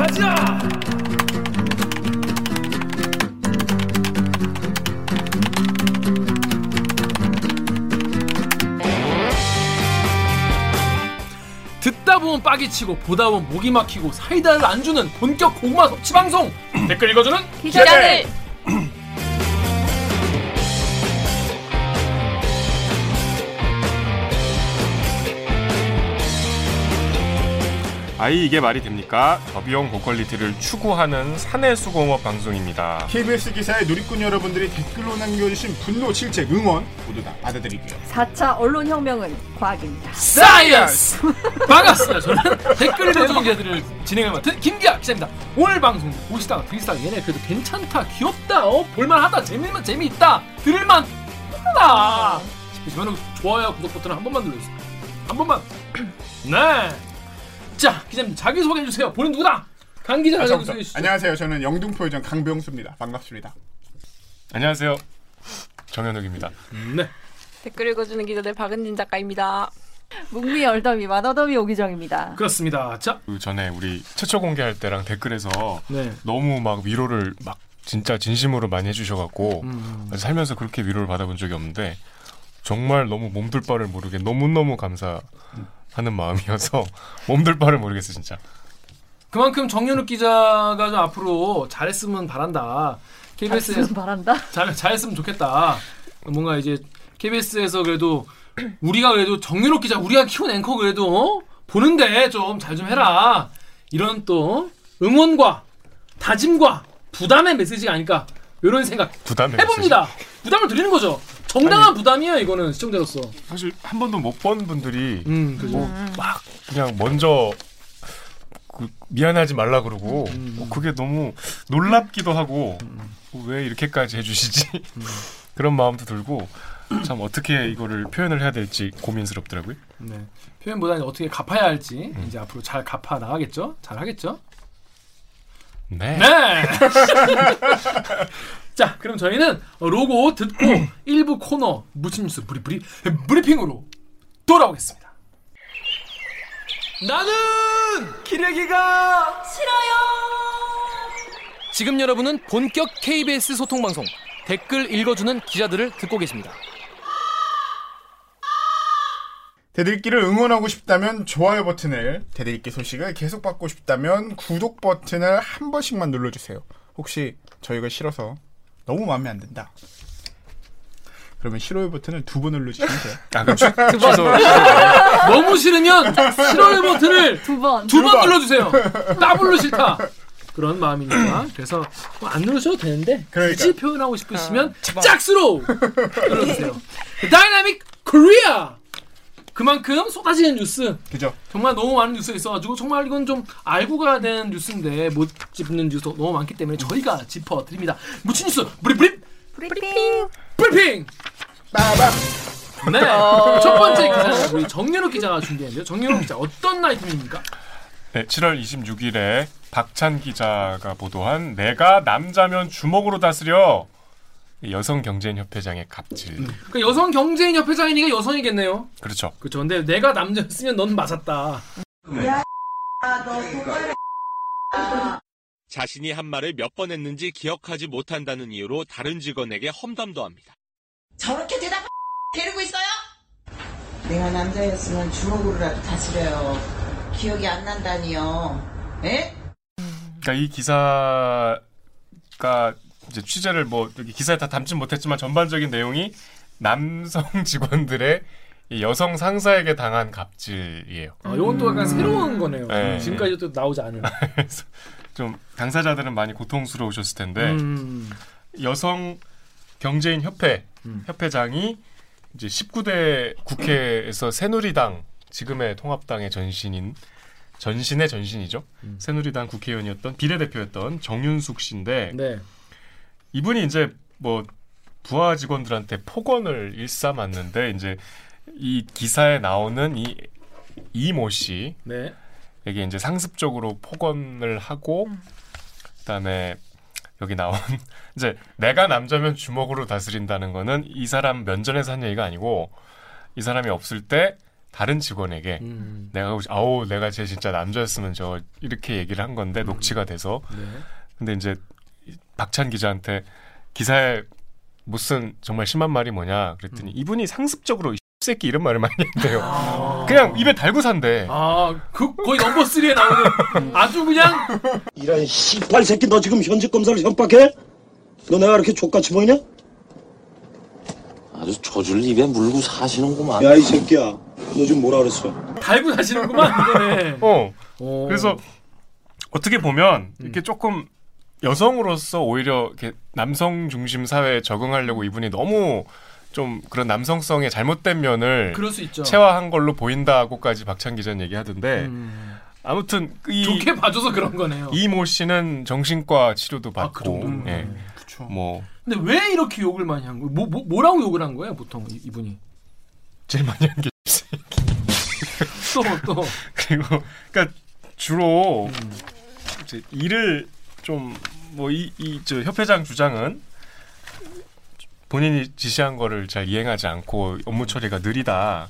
가자. 듣다 보면 빡이 치고 보다 보면 목이 막히고 사이다를 안 주는 본격 고구마 섭취 방송 댓글 읽어주는 기자들 아이 이게 말이 됩니까? 저비용 고quality를 추구하는 사내 수공업 방송입니다. KBS 기사에 누리꾼 여러분들이 댓글로 남겨주신 분노, 질책, 응원 모두 다 받아드리고요. 4차 언론혁명은 과학입니다. science 반갑습니다 저는 댓글 읽어주는 기자들을 진행을 맡은 김기화 기자입니다 오늘 방송 보시다가 들으시다가 얘네 그래도 괜찮다 귀엽다 어 볼만하다 재미만 재미있다 들을만 하다 싶으시면 좋아요 구독 버튼 한 번만 눌러주세요 한 번만 네 자 기자님 자기 소개해 주세요 본인 누구다 강 기자 다시 자기 소개해 한번 주시죠 안녕하세요. 저는 영등포 요정 강병수입니다. 반갑습니다. 안녕하세요. 정현욱입니다. 네 댓글 읽어주는 기자 들 박은진 작가입니다. 북미 얼더미 만어더미 오기정입니다. 그렇습니다 자 그 전에 우리 최초 공개할 때랑 댓글에서 네. 너무 막 위로를 막 진짜 진심으로 많이 해주셔갖고 음. 살면서 그렇게 위로를 받아본 적이 없는데 정말 너무 몸둘 바를 모르게 너무너무 감사하는 마음이어서 몸둘 바를 모르겠어 진짜. 그만큼 정현욱 기자가 좀 앞으로 잘했으면 바란다 KBS에서 잘했으면 바란다. 잘 잘했으면 좋겠다. 뭔가 이제 KBS에서 그래도 우리가 그래도 정윤옥 기자 우리가 키운 앵커 그래도 어? 보는데 좀잘좀 해라. 이런 또 응원과 다짐과 부담의 메시지가 아닐까 이런 생각 부담이 해봅니다. 부담을 드리는 거죠. 정당한 부담이에요 이거는 시청자로서. 사실 한 번도 못 본 분들이 음. 뭐 막 그냥 먼저 그 미안하지 말라 그러고 음. 뭐 그게 너무 놀랍기도 하고 뭐왜 이렇게까지 해주시지 음. 그런 마음도 들고 참 어떻게 이거를 표현을 해야 될지 고민스럽더라고요. 네. 표현보다는 어떻게 갚아야 할지 음. 이제 앞으로 잘 갚아 나가겠죠. 잘 하겠죠. 네. 네. 자, 그럼 저희는 로고 듣고 일부 코너 무침 뉴스 브리브리 브리핑으로 돌아오겠습니다. 나는 기레기가 싫어요. 지금 여러분은 본격 KBS 소통 방송 댓글 읽어주는 기자들을 듣고 계십니다. 대들기를 응원하고 싶다면 좋아요 버튼을, 대들기 소식을 계속 받고 싶다면 구독 버튼을 한 번씩만 눌러주세요. 혹시 저희가 싫어서 너무 마음에 안 든다. 그러면 싫어요 버튼을 두번 눌러주시면 돼요. 아 그럼 취- 취소. 너무 싫으면 싫어요 버튼을 두 번. 두번 번. 눌러주세요. 더블로 싫다. 그런 마음이니까 그래서 뭐 안 누르셔도 되는데 그러니까. 굳이 표현하고 싶으시면 짝수로 눌러주세요. dynamic Korea 그만큼 쏟아지는 뉴스 그죠? 정말 너무 많은 뉴스가 있어가지고 정말 이건 좀 알고 가야 되는 뉴스인데 못 짚는 뉴스 너무 많기 때문에 저희가 짚어 드립니다. 묻힌 뉴스 브리브리 브리핑. 브리핑 빠밤! 네. 첫 번째 기사는 우리 정연욱 기자가 준비했는데요. 정연욱 기자 어떤 아이템입니까? 네, 7월 26일에 박찬 기자가 보도한 내가 남자면 주먹으로 다스려 여성 경제인 협회장의 갑질. 그 여성 경제인 협회장이니까 여성이겠네요. 그렇죠. 그렇죠. 근데 내가 남자였으면 넌 맞았다. 자신이 한 말을 몇 번 했는지 기억하지 못한다는 이유로 다른 직원에게 험담도 합니다. 저렇게 대답 데리고 있어요? 내가 남자였으면 주먹으로라도 다스려요. 기억이 안 난다니요. 에? 그러니까 이 기사가 이제 취재를 뭐 기사에 다 담진 못했지만 전반적인 내용이 남성 직원들의 이 여성 상사에게 당한 갑질이에요. 아, 이건 또 약간 새로운 거네요. 네. 지금까지 또 나오지 않은. 좀 당사자들은 많이 고통스러우셨을 텐데 음. 여성 경제인 협회 음. 협회장이 이제 19대 국회에서 새누리당 지금의 통합당의 전신인 전신의 전신이죠. 음. 새누리당 국회의원이었던 비례대표였던 정윤숙 씨인데 네. 이분이 이제 뭐 부하 직원들한테 폭언을 일삼았는데 이제 이 기사에 나오는 이 이모 씨에게 네. 이제 상습적으로 폭언을 하고 그다음에 여기 나온 이제 내가 남자면 주먹으로 다스린다는 거는 이 사람 면전에서 한 얘기가 아니고 이 사람이 없을 때 다른 직원에게 음. 내가 아우 내가 쟤 진짜 남자였으면 저 이렇게 얘기를 한 건데 녹취가 돼서 네. 근데 이제 이 박찬 기자한테 기사에 못 쓴 정말 심한 말이 뭐냐 그랬더니 이분이 상습적으로 이 새끼 이런 말을 많이 했대요. 그냥 입에 달고 산대. 아, 그 거의 넘버 3에 나오는 아주 그냥 이런 씨발 새끼 너 지금 현직 검사를 협박해? 너 내가 이렇게 족같이 보이냐? 아주 조줄 입에 물고 사시는구만. 야 이 새끼야 너 지금 뭐라 그랬어? 달고 다시는구만 이거네. 어. 오. 그래서 어떻게 보면 이렇게 조금 여성으로서 오히려 이렇게 남성 중심 사회에 적응하려고 이분이 너무 좀 그런 남성성의 잘못된 면을. 체화한 걸로 보인다고까지 박찬 기자는 얘기하던데 음. 아무튼 이 좋게 봐줘서 그런 거네요. 이 모 씨는 정신과 치료도 아, 그 받고 정도면. 예. 그쵸. 뭐 근데 왜 이렇게 욕을 많이 한 거예요? 뭐, 뭐 뭐라고 욕을 한 거예요, 보통 이- 이분이? 제일 많이 한 게 또 또. 그리고 그러니까 주로 음. 이제 일을 좀 뭐 이 이 저 협회장 주장은 본인이 지시한 거를 잘 이행하지 않고 업무 처리가 느리다.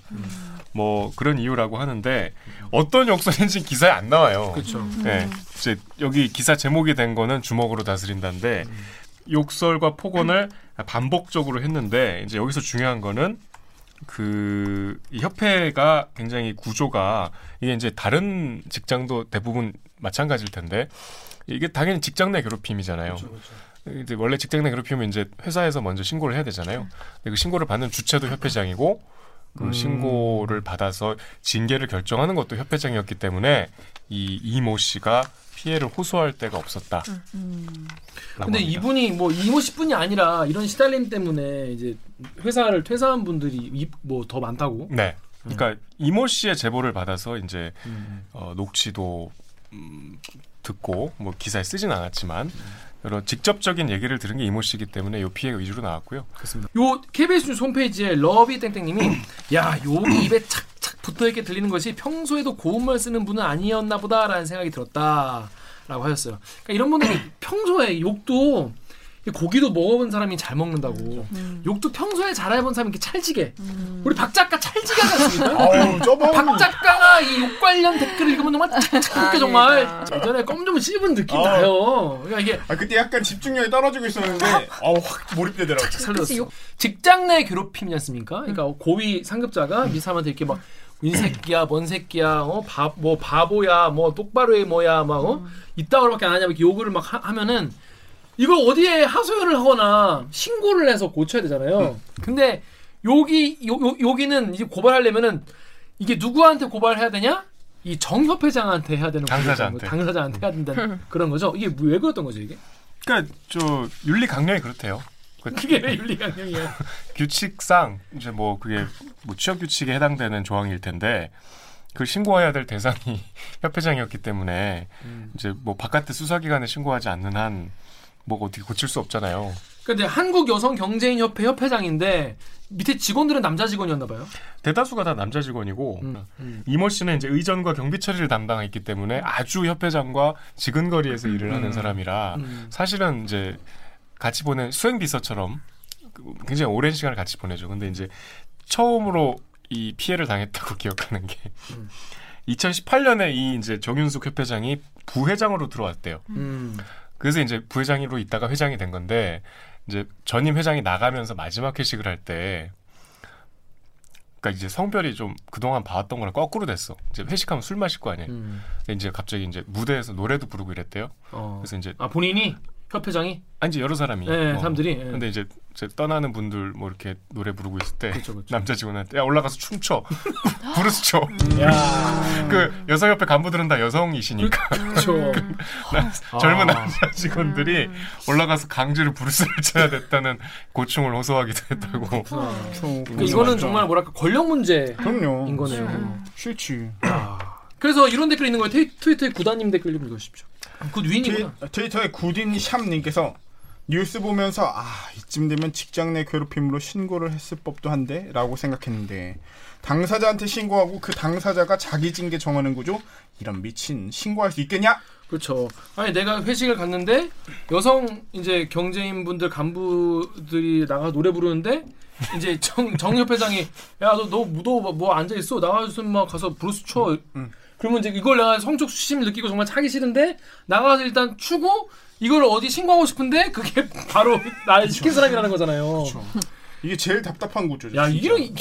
뭐 그런 이유라고 하는데 어떤 욕설인지 기사에 안 나와요. 그렇죠. 네, 이제 여기 기사 제목이 된 거는 주먹으로 다스린다인데 욕설과 폭언을 반복적으로 했는데 이제 여기서 중요한 거는 그이 협회가 굉장히 구조가 이게 이제 다른 직장도 대부분 마찬가지일 텐데 이게 당연히 직장 내 괴롭힘이잖아요. 이제 원래 직장 내 괴롭히면 이제 회사에서 먼저 신고를 해야 되잖아요. 근데 그 신고를 받는 주체도 협회장이고 그 음. 신고를 받아서 징계를 결정하는 것도 협회장이었기 때문에 이 이모 씨가 피해를 호소할 데가 없었다. 근데 이분이 뭐 이모 씨뿐이 아니라 이런 시달림 때문에 이제 회사를 퇴사한 분들이 뭐 더 많다고. 네. 그러니까 이모 씨의 제보를 받아서 이제 음. 어, 녹취도 음, 듣고 뭐 기사에 쓰진 않았지만 여러 직접적인 얘기를 들은 게 이모 씨이기 때문에 요 피해가 위주로 나왔고요. 요 KBS 뉴스 홈페이지에 러비 땡땡님이 야 욕이 입에 착착 붙어 있게 들리는 것이 평소에도 고운말 쓰는 분은 아니었나 보다라는 생각이 들었다라고 하셨어요. 그러니까 이런 분들이 평소에 욕도 고기도 먹어본 사람이 잘 먹는다고 욕도 평소에 잘 해본 사람이 이렇게 찰지게 우리 박 작가 찰지게 하지 않습니까? 어우, 저번 박 작가가 이 욕 관련 댓글을 읽으면 정말 착착하게 정말. 예전에 껌 좀 씹은 느낌 어. 나요. 그러니까 이게 아, 그때 약간 집중력이 떨어지고 있었는데 어우 확 몰입되더라고. 살렸어. 직장 내 괴롭힘이지 않습니까? 그러니까 고위 상급자가 이 사람한테 이렇게 막 인새끼야, 뭔 새끼야, 어, 바, 뭐 바보야, 뭐 똑바로 해 뭐야, 막 어, 이따구로밖에 안 하냐, 이렇게 요구를 막 하, 면은 이걸 어디에 하소연을 하거나 신고를 해서 고쳐야 되잖아요. 근데 여기 요, 요, 여기는 이제 고발하려면은 이게 누구한테 고발해야 되냐? 이 정협회장한테 해야 되는 당사자한테. 당사자한테 해야 된다는 그런 거죠. 이게 왜 그랬던 거죠, 이게? 그러니까 저 윤리 강령이 그렇대요. 그 그게 왜 윤리 강령이야? 규칙상 이제 뭐 그게 뭐 취업 규칙에 해당되는 조항일 텐데 그 신고해야 될 대상이 협회장이었기 때문에 이제 뭐 바깥에 수사기관에 신고하지 않는 한 뭐 어떻게 고칠 수 없잖아요. 근데 한국 여성 경제인 협회 협회장인데 밑에 직원들은 남자 직원이었나 봐요. 대다수가 다 남자 직원이고 음, 음. 이모 씨는 이제 의전과 경비 처리를 담당했기 때문에 아주 협회장과 지근거리에서 일을 하는 사람이라 음. 사실은 이제 같이 보낸 수행 비서처럼 그 굉장히 오랜 시간을 같이 보내죠. 근데 이제 처음으로 이 피해를 당했다고 기억하는 게 음. 2018년에 이 이제 정윤숙 협회장이 부회장으로 들어왔대요. 음. 그래서 이제 부회장으로 있다가 회장이 된 건데 이제 전임 회장이 나가면서 마지막 회식을 할 때 그러니까 이제 성별이 좀 그동안 봐왔던 거랑 거꾸로 됐어. 이제 회식하면 술 마실 거 아니에요. 음. 근데 이제 갑자기 이제 무대에서 노래도 부르고 이랬대요. 어. 그래서 이제 아 본인이 협회장이 아니 이제 여러 사람이 네, 어. 사람들이 예. 근데 이제, 이제 떠나는 분들 뭐 이렇게 노래 부르고 있을 때 그쵸, 그쵸. 남자 직원한테 야 올라가서 춤춰 브루스 춰. 야. 그 여성 협회 간부들은 다 여성이시니까 그렇죠. 젊은 아. 남자 직원들이 올라가서 강제로 브루스를 쳐야 됐다는 고충을 호소하기도 했다고. 그러니까 이거는 정말 뭐랄까 권력 문제인 그럼요. 거네요. 싫지. 그래서 이런 댓글 있는 거예요. 트위, 트위터에 구다님 댓글 좀 읽으십시오. 굿 트위, 위인이구나. 트위터에 구딘 샵님께서 뉴스 보면서 아 이쯤 되면 직장 내 괴롭힘으로 신고를 했을 법도 한데라고 생각했는데 당사자한테 신고하고 그 당사자가 자기 징계 정하는 구조 이런 미친 신고할 수 있겠냐? 그렇죠. 아니 내가 회식을 갔는데 여성 이제 경제인분들 간부들이 나가 노래 부르는데 이제 정 정협 회장이 야 너 너뭐 앉아 있어 나가서 막 가서 브루스 쳐. 그러면 이제 이걸 내가 성적 수심을 느끼고 정말 차기 싫은데 나가서 일단 추고 이걸 어디 신고하고 싶은데 그게 바로 날 시킨 사람이라는 거잖아요. 이게 제일 답답한 구조죠. 야. 이런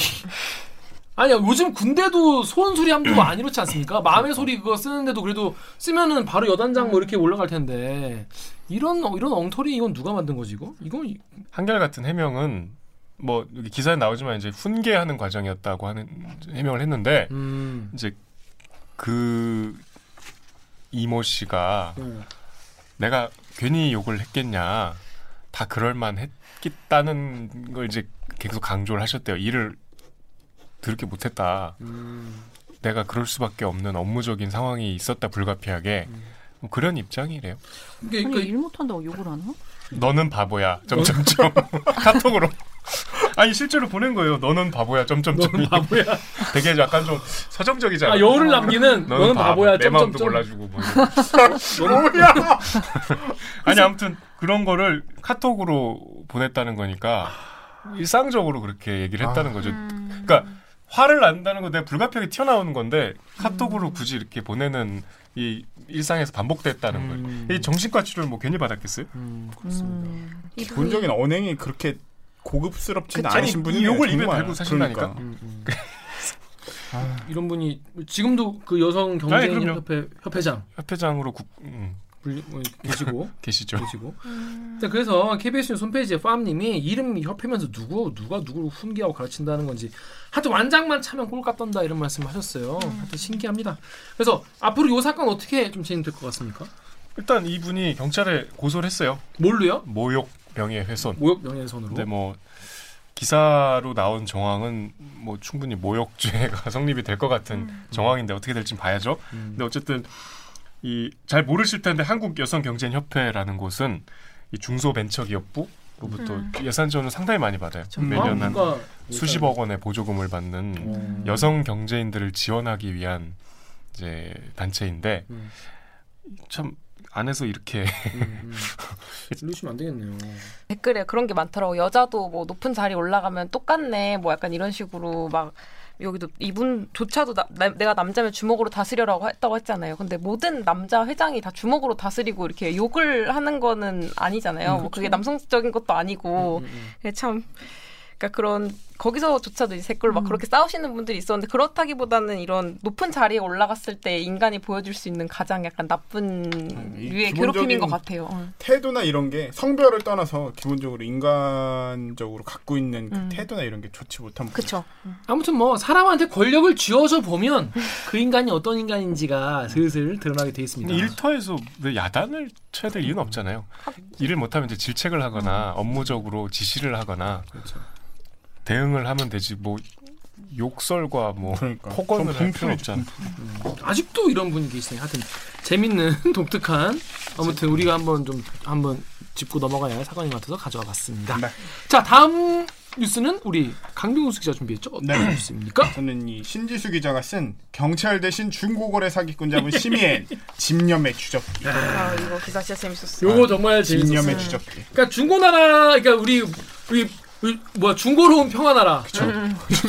아니야 요즘 군대도 소원 소리 함도 안 이렇지 않습니까? 마음의 소리 그거 쓰는데도 그래도 쓰면은 바로 여단장 뭐 이렇게 올라갈 텐데 이런 이런 엉터리 이건 누가 만든 거지 이거? 이건 이- 한결 같은 해명은 뭐 여기 기사에 나오지만 이제 훈계하는 과정이었다고 하는 해명을 했는데 음. 이제 그 이모 씨가 음. 내가 괜히 욕을 했겠냐 다 그럴만 했겠다는 걸 이제 계속 강조를 하셨대요. 일을 그렇게 못했다. 음. 내가 그럴 수밖에 없는 업무적인 상황이 있었다 불가피하게 뭐 그런 입장이래요. 이게 아니 그일 못한다고 욕을 하나? 너는 바보야. 점점점 카톡으로. 아니 실제로 보낸 거예요. 너는 바보야. 점점점. 너는 바보야. 되게 약간 좀 서정적이잖아. 아 여우를 남기는 너는 바보야. 내 마음도 점점점. 몰라주고 뭐. 뭐야? 아니 아무튼 그런 거를 카톡으로 보냈다는 거니까 일상적으로 그렇게 얘기를 했다는 거죠. 그러니까 화를 낸다는 건 내가 불가피하게 튀어나오는 건데 카톡으로 굳이 이렇게 보내는 이 일상에서 반복됐다는 음. 거예요. 이 정신과 치료를 뭐 괜히 받았겠어요? 음, 그렇습니다. 기본적인 언행이 그렇게 고급스럽지는 그쵸. 않으신 아니, 분이 이 욕을 입에 달고 사신다니까. 음, 음. 이런 분이 지금도 그 여성 아니, 경제인 그럼요. 협회 협회장 협회장으로 국, 음, 불리, 뭐, 계시고 계시죠. 계시고. 자, 그래서 KBS 뉴스 홈페이지에 팜님이 이름 협회면서 누구 누가 누구를 훈계하고 가르친다는 건지 하여튼 완장만 차면 꼴값 떤다 이런 말씀하셨어요. 하여튼 신기합니다. 그래서 앞으로 이 사건 어떻게 좀 진행될 것 같습니까? 일단 이분이 경찰에 고소를 했어요. 뭘로요? 모욕 명예훼손. 모욕 명예훼손으로. 근데 뭐 기사로 나온 정황은 뭐 충분히 모욕죄가 성립이 될 것 같은 정황인데 어떻게 될지 봐야죠. 근데 어쨌든 이 잘 모르실 텐데 한국 여성 경제인 협회라는 곳은 이 중소벤처기업부 로부터 예산 지원을 상당히 많이 받아요. 매년 한 그러니까 수십억 원의 보조금을 받는 음. 여성 경제인들을 지원하기 위한 이제 단체인데 음. 참 안에서 이렇게 음, 음. 이러시면 안 되겠네요. 댓글에 그런 게 많더라고. 여자도 뭐 높은 자리 올라가면 똑같네. 뭐 약간 이런 식으로 막 여기도 이분조차도 나- 나- 내가 남자면 주먹으로 다스려라고 했다고 했잖아요. 근데 모든 남자 회장이 다 주먹으로 다스리고 이렇게 욕을 하는 거는 아니잖아요. 뭐 그게 남성적인 것도 아니고 그게 참 그러니까 그런 거기서조차도 이제 댓글 막 그렇게 싸우시는 분들이 있었는데 그렇다기보다는 이런 높은 자리에 올라갔을 때 인간이 보여줄 수 있는 가장 약간 나쁜 이 류의 기본적인 괴롭힘인 것 같아요. 어. 태도나 이런 게 성별을 떠나서 기본적으로 인간적으로 갖고 있는 그 음. 태도나 이런 게 좋지 못한. 그쵸. 아무튼 뭐 사람한테 권력을 쥐어줘 보면 그 인간이 어떤 인간인지가 슬슬 드러나게 돼 있습니다. 일터에서 왜 야단을 쳐야 될 이유는 없잖아요. 일을 못하면 이제 질책을 하거나 업무적으로 지시를 하거나 그렇죠. 대응을 하면 되지 뭐 욕설과 뭐 그러니까. 폭언을 좀할 필요 없잖아. 아직도 이런 분이 계시네요. 하여튼 재밌는 독특한 아무튼 우리가 한번 좀 한번 짚고 넘어가야 할 사건인 것 같아서 가져와 봤습니다. 네. 자 다음 뉴스는 우리 강병수 기자 준비했죠? 어떤 네. 뉴스입니까? 저는 이 신지수 기자가 쓴 경찰 대신 중고거래 사기꾼 잡은 심의엔 집념의 주접기. 아 이거 기사 진짜 재밌었어요. 요거 정말 재밌었어요. 집념의 주접기. 그러니까 중고나라 그러니까 우리 우리 뭐야 중고로운 평화나라.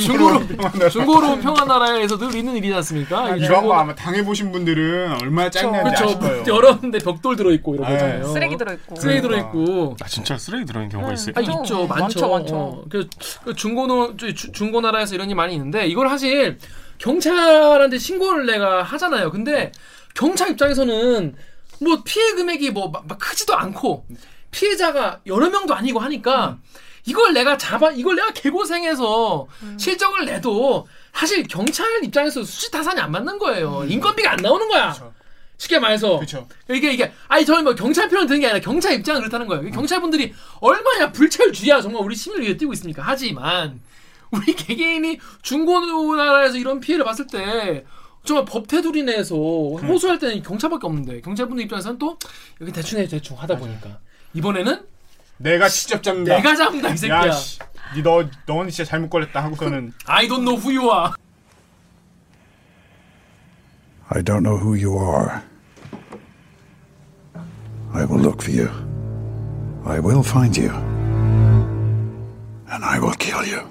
중고로 중고로운 평화나라에서 늘 있는 일이지 않습니까? 이 이런 중고- 거 아마 당해보신 분들은 얼마나 짜증나는지 그쵸. 아실 거예요. 열었는데 벽돌 들어있고 이런 네. 거잖아요. 쓰레기 들어있고. 쓰레기 그러니까. 들어있고. 아 진짜 쓰레기 들어있는 경우가 있어요. 아, 있죠. 많죠. 많죠. 어, 그, 그 중고노, 중고나라에서 이런 일이 많이 있는데, 이걸 사실 경찰한테 신고를 내가 하잖아요. 근데 경찰 입장에서는 뭐 피해 금액이 뭐 막, 막 크지도 않고, 피해자가 여러 명도 아니고 하니까, 이걸 내가 잡아, 이걸 내가 개고생해서 실적을 내도, 사실 경찰 입장에서 수지타산이 안 맞는 거예요. 인건비가 안 나오는 거야. 그쵸. 쉽게 말해서. 그렇죠. 이게 이게 아니 저는 뭐 경찰 표현 드는 게 아니라 경찰 입장은 그렇다는 거예요. 경찰분들이 얼마나 불철주야 정말 우리 시민을 위해 뛰고 있습니까? 하지만 우리 개개인이 중고나라에서 이런 피해를 봤을 때 정말 법 테두리 내에서 호소할 때는 경찰밖에 없는데 경찰분들 입장에서는 또 여기 대충 해 대충 하다 보니까 이번에는 내가 직접 잡는다. 내가 잡는다 이 새끼야. 야, 씨. 니 너, 너는 진짜 잘못 걸렸다 하고서는 I don't know who you are. I don't know who you are. I will look for you. I will find you. And I will kill you.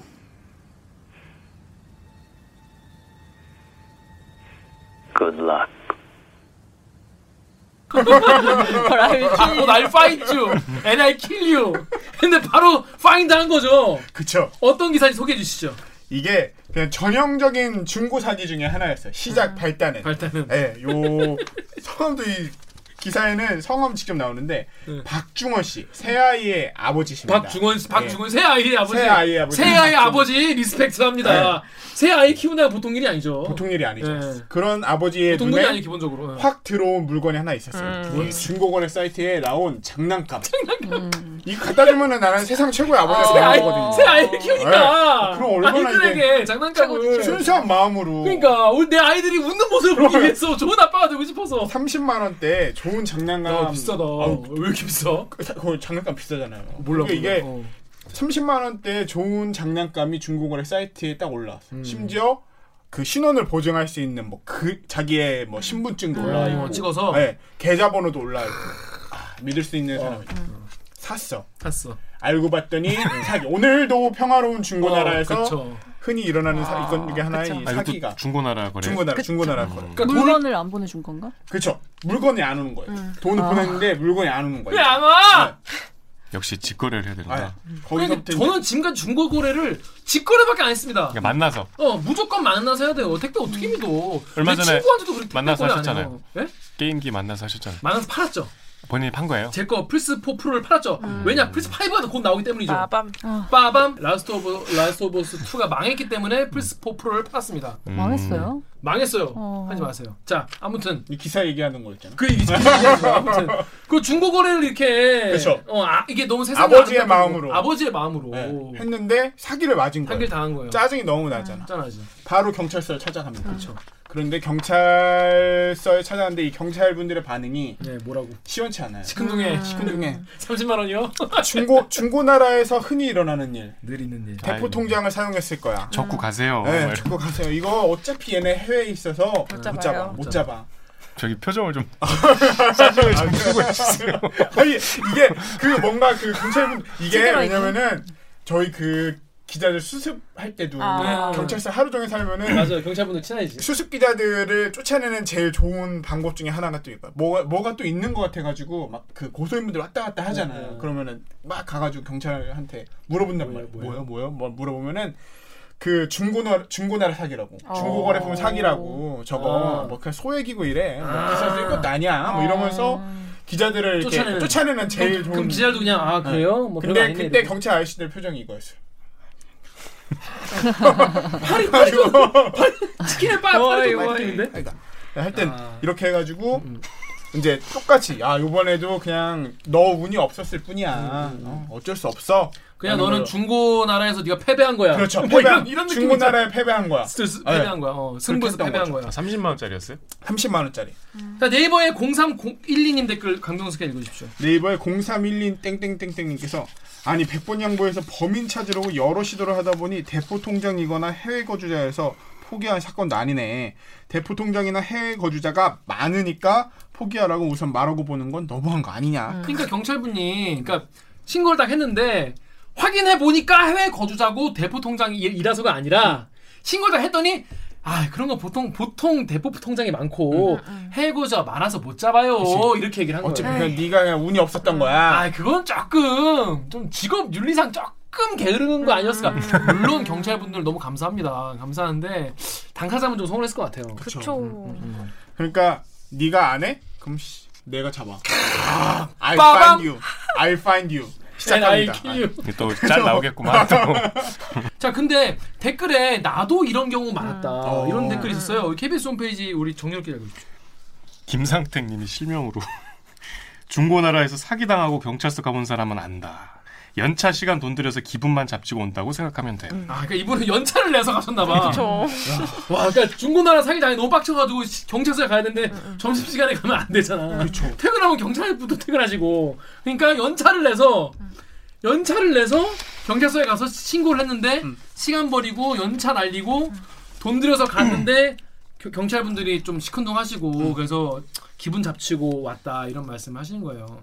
But I will kill you. 어, I'll find you and I kill you. 근데 바로 find 한 거죠. 그쵸. 어떤 기사인지 소개해 주시죠. 이게 그냥 전형적인 중고 사기 중에 하나였어요. 시작 발단은. 발단은. 예, 요 성함도 이 기사에는 성함 직접 나오는데 네. 박중원 씨, 새 아이의 아버지십니다. 박중원 씨, 박중원 세 아이의 아버지. 세 아이의 아버지. 세 아이의 아버지 respect 합니다. 세 아이 키우는 건 보통 일이 아니죠. 보통 일이 아니죠. 네. 그런 아버지의 보통 일이 눈에 아니 기본적으로. 네. 확 들어온 물건이 하나 있었어요. 음. 이 중고거래 사이트에 나온 장난감. 이거 갖다 주면은 나는 세상 최고의 아버지가 세 아이 되는 거거든요. 세 아이를 키우니까 네. 그럼 얼마나 아이들에게 이게 장난감을 순수한 마음으로 그러니까 내 아이들이 웃는 모습을 보기 위해서 좋은 아빠가 되고 싶어서 30만 원대 좋은 장난감 야, 비싸다. 아우, 왜 이렇게 비싸? 그 장난감 비싸잖아요. 몰라, 그게 이게 몰라. 어. 30만 원대 좋은 장난감이 중고거래 사이트에 딱 올라왔어. 음. 요 심지어 그 신원을 보증할 수 있는 뭐 그 자기의 뭐 신분증도 음. 올라 있고, 어, 찍어서? 네, 계좌번호도 올라 있고, 아, 믿을 수 있는 사람이 샀어. 샀어. 알고 봤더니 사기. 오늘도 평화로운 중고나라에서 어, 그쵸. 흔히 일어나는 사, 이건 이게 하나의 그쵸. 이 아, 사기가 이것도 중고나라 거래. 중고나라 중고나라 거래. 그러니까 돈을 물건을 안 보내준 건가? 그렇죠. 물건이 안 오는 거예요. 돈을 아. 보냈는데 물건이 안 오는 거예요. 왜 안 와? 역시 직거래를 해야 된다. 아, 그러니까 거기서부터 저는 지금까지 중고 거래를 직거래밖에 안 했습니다. 그러니까 만나서 어 무조건 만나서 해야 돼요. 택배 어떻게 믿어? 얼마 내 전에 친구한테도 그렇게 만나서 하셨잖아요. 예? 게임기 만나서 하셨잖아요. 만나서 팔았죠. 본인이 판 거예요? 제 거 플스 4 프로를 팔았죠. 왜냐 플스 5가 곧 나오기 때문이죠. 빠밤. 빠밤 Last of Last of Us 2가 망했기 때문에 플스 4 프로를 팔았습니다. 음. 망했어요. 망했어요. 어. 하지 마세요. 자 아무튼 이 기사 얘기하는 거 있잖아. 그 얘기죠. 아무튼 그 중고 거래를 이렇게 그쵸. 어 아, 이게 너무 세 아이 아버지의 마음으로. 아버지의 마음으로 네, 했는데 사기를 맞은 거예요. 사기를 당한 거예요. 짜증이 너무 나잖아. 짠하지. 바로 경찰서를 찾아갑니다. 그렇죠. 그런데 경찰서에 찾아갔는데 이 경찰 분들의 반응이 네 뭐라고? 시원치 않아요. 시큰둥해 시큰둥해. 30만 원이요? 중고 중고나라에서 흔히 일어나는 일. 늘 있는 일. 대포 아이고. 통장을 사용했을 거야. 적고 가세요. 네, 막 죽고 가세요. 이거 어차피 얘네 해외에 있어서 못 잡아요. 잡아. 못 잡아. 저기 표정을 좀 사진을 좀 쓰고 있으세요. 아니 이게 그 뭔가 그 경찰분 이게. 왜냐면은 저희 그 기자들 수습할 때도 아. 경찰서 하루 종일 살면은 맞아요. 경찰분들 친하지. 수습 기자들을 쫓아내는 제일 좋은 방법 중에 하나가 또 이거. 뭐가 뭐가 또 있는 것 같아가지고 막 그 고소인분들 왔다 갔다 하잖아요. 네. 그러면은 막 가가지고 경찰한테 물어본단 말이에요. 뭐요, 뭐요? 뭐 물어보면은 그 중고나 중고나라 사기라고. 어. 중고거래품 사기라고. 저거 아. 뭐 그냥 소액이고 이래. 뭐 아. 기사 쓸 것도 아니야. 뭐 이러면서 기자들을 이렇게 쫓아내는. 쫓아내는, 제일 그럼, 좋은. 그럼 기자도 그냥 아 그래요? 뭐 근데 아니네. 그때 이러고. 경찰 아저씨들 표정이 이거였어요. 팔이 팔- 치킨에 빠 팔이. 뛰는데. 그러니까 하여튼 아. 이렇게 해가지고 이제 똑같이 야 이번에도 그냥 너 운이 없었을 뿐이야 어, 어쩔 수 없어 그냥 너는 걸로. 중고 나라에서 네가 패배한 거야. 그렇죠 뭐 패배한 이런 이런 느낌 중고 나라에 패배한 거야 스트레스 네. 패배한 거야. 어, 승부에서 패배한 했던 거야. 아, 30만 원짜리였어요? 30만 원짜리 자 네이버에 0312님 댓글 강병수께 읽어주십시오. 네이버에 0312 땡땡땡땡님께서 아니 백번 양보해서 범인 찾으려고 여러 시도를 하다 보니 대포 통장이거나 해외 거주자여서 포기한 사건도 아니네 대포 통장이나 해외 거주자가 많으니까 포기하라고 우선 말하고 보는 건 너무한 거 아니냐 그러니까 경찰분이 그러니까 신고를 딱 했는데 확인해 보니까 해외 거주자고 대포 통장이 이라서가 아니라 신고를 딱 했더니 아 그런 거 보통 보통 대포 통장이 많고 해외 거주자 많아서 못 잡아요 이렇게 얘기를 한 어차피 거예요. 그냥 네가 그냥 운이 없었던 거야 아 그건 조금 좀 직업 윤리상 조금 게으르는 거 아니었을까? 물론 경찰분들 너무 감사합니다. 감사한데 당사자면 좀 서운했을 것 같아요. 그쵸. 그러니까 네가 안 해? 그럼 씨, 내가 잡아. 아, I'll 빠밤. find you. I'll find you. 시작합니다. kill you. 또짤 나오겠구만. 또. 자, 근데 댓글에 나도 이런 경우 많았다. 어. 이런 댓글이 있었어요. KBS 홈페이지 우리 정렬기 읽어주십시오. 김상택님이 실명으로 중고나라에서 사기당하고 경찰서 가본 사람은 안다. 연차 시간 돈 들여서 기분만 잡지고 온다고 생각하면 돼. 아, 그러니까 이분은 연차를 내서 가셨나봐. 그쵸. 와, 그러니까 중고나라 사기당이 너무 빡쳐가지고 시- 경찰서에 가야 되는데 점심 시간에 가면 안 되잖아. 퇴근하면 경찰분도 퇴근하시고, 그러니까 연차를 내서 연차를 내서 경찰서에 가서 신고를 했는데 음. 시간 버리고 연차 날리고 돈 들여서 갔는데 겨- 경찰분들이 좀 시큰둥하시고 음. 그래서 기분 잡치고 왔다 이런 말씀하시는 거예요.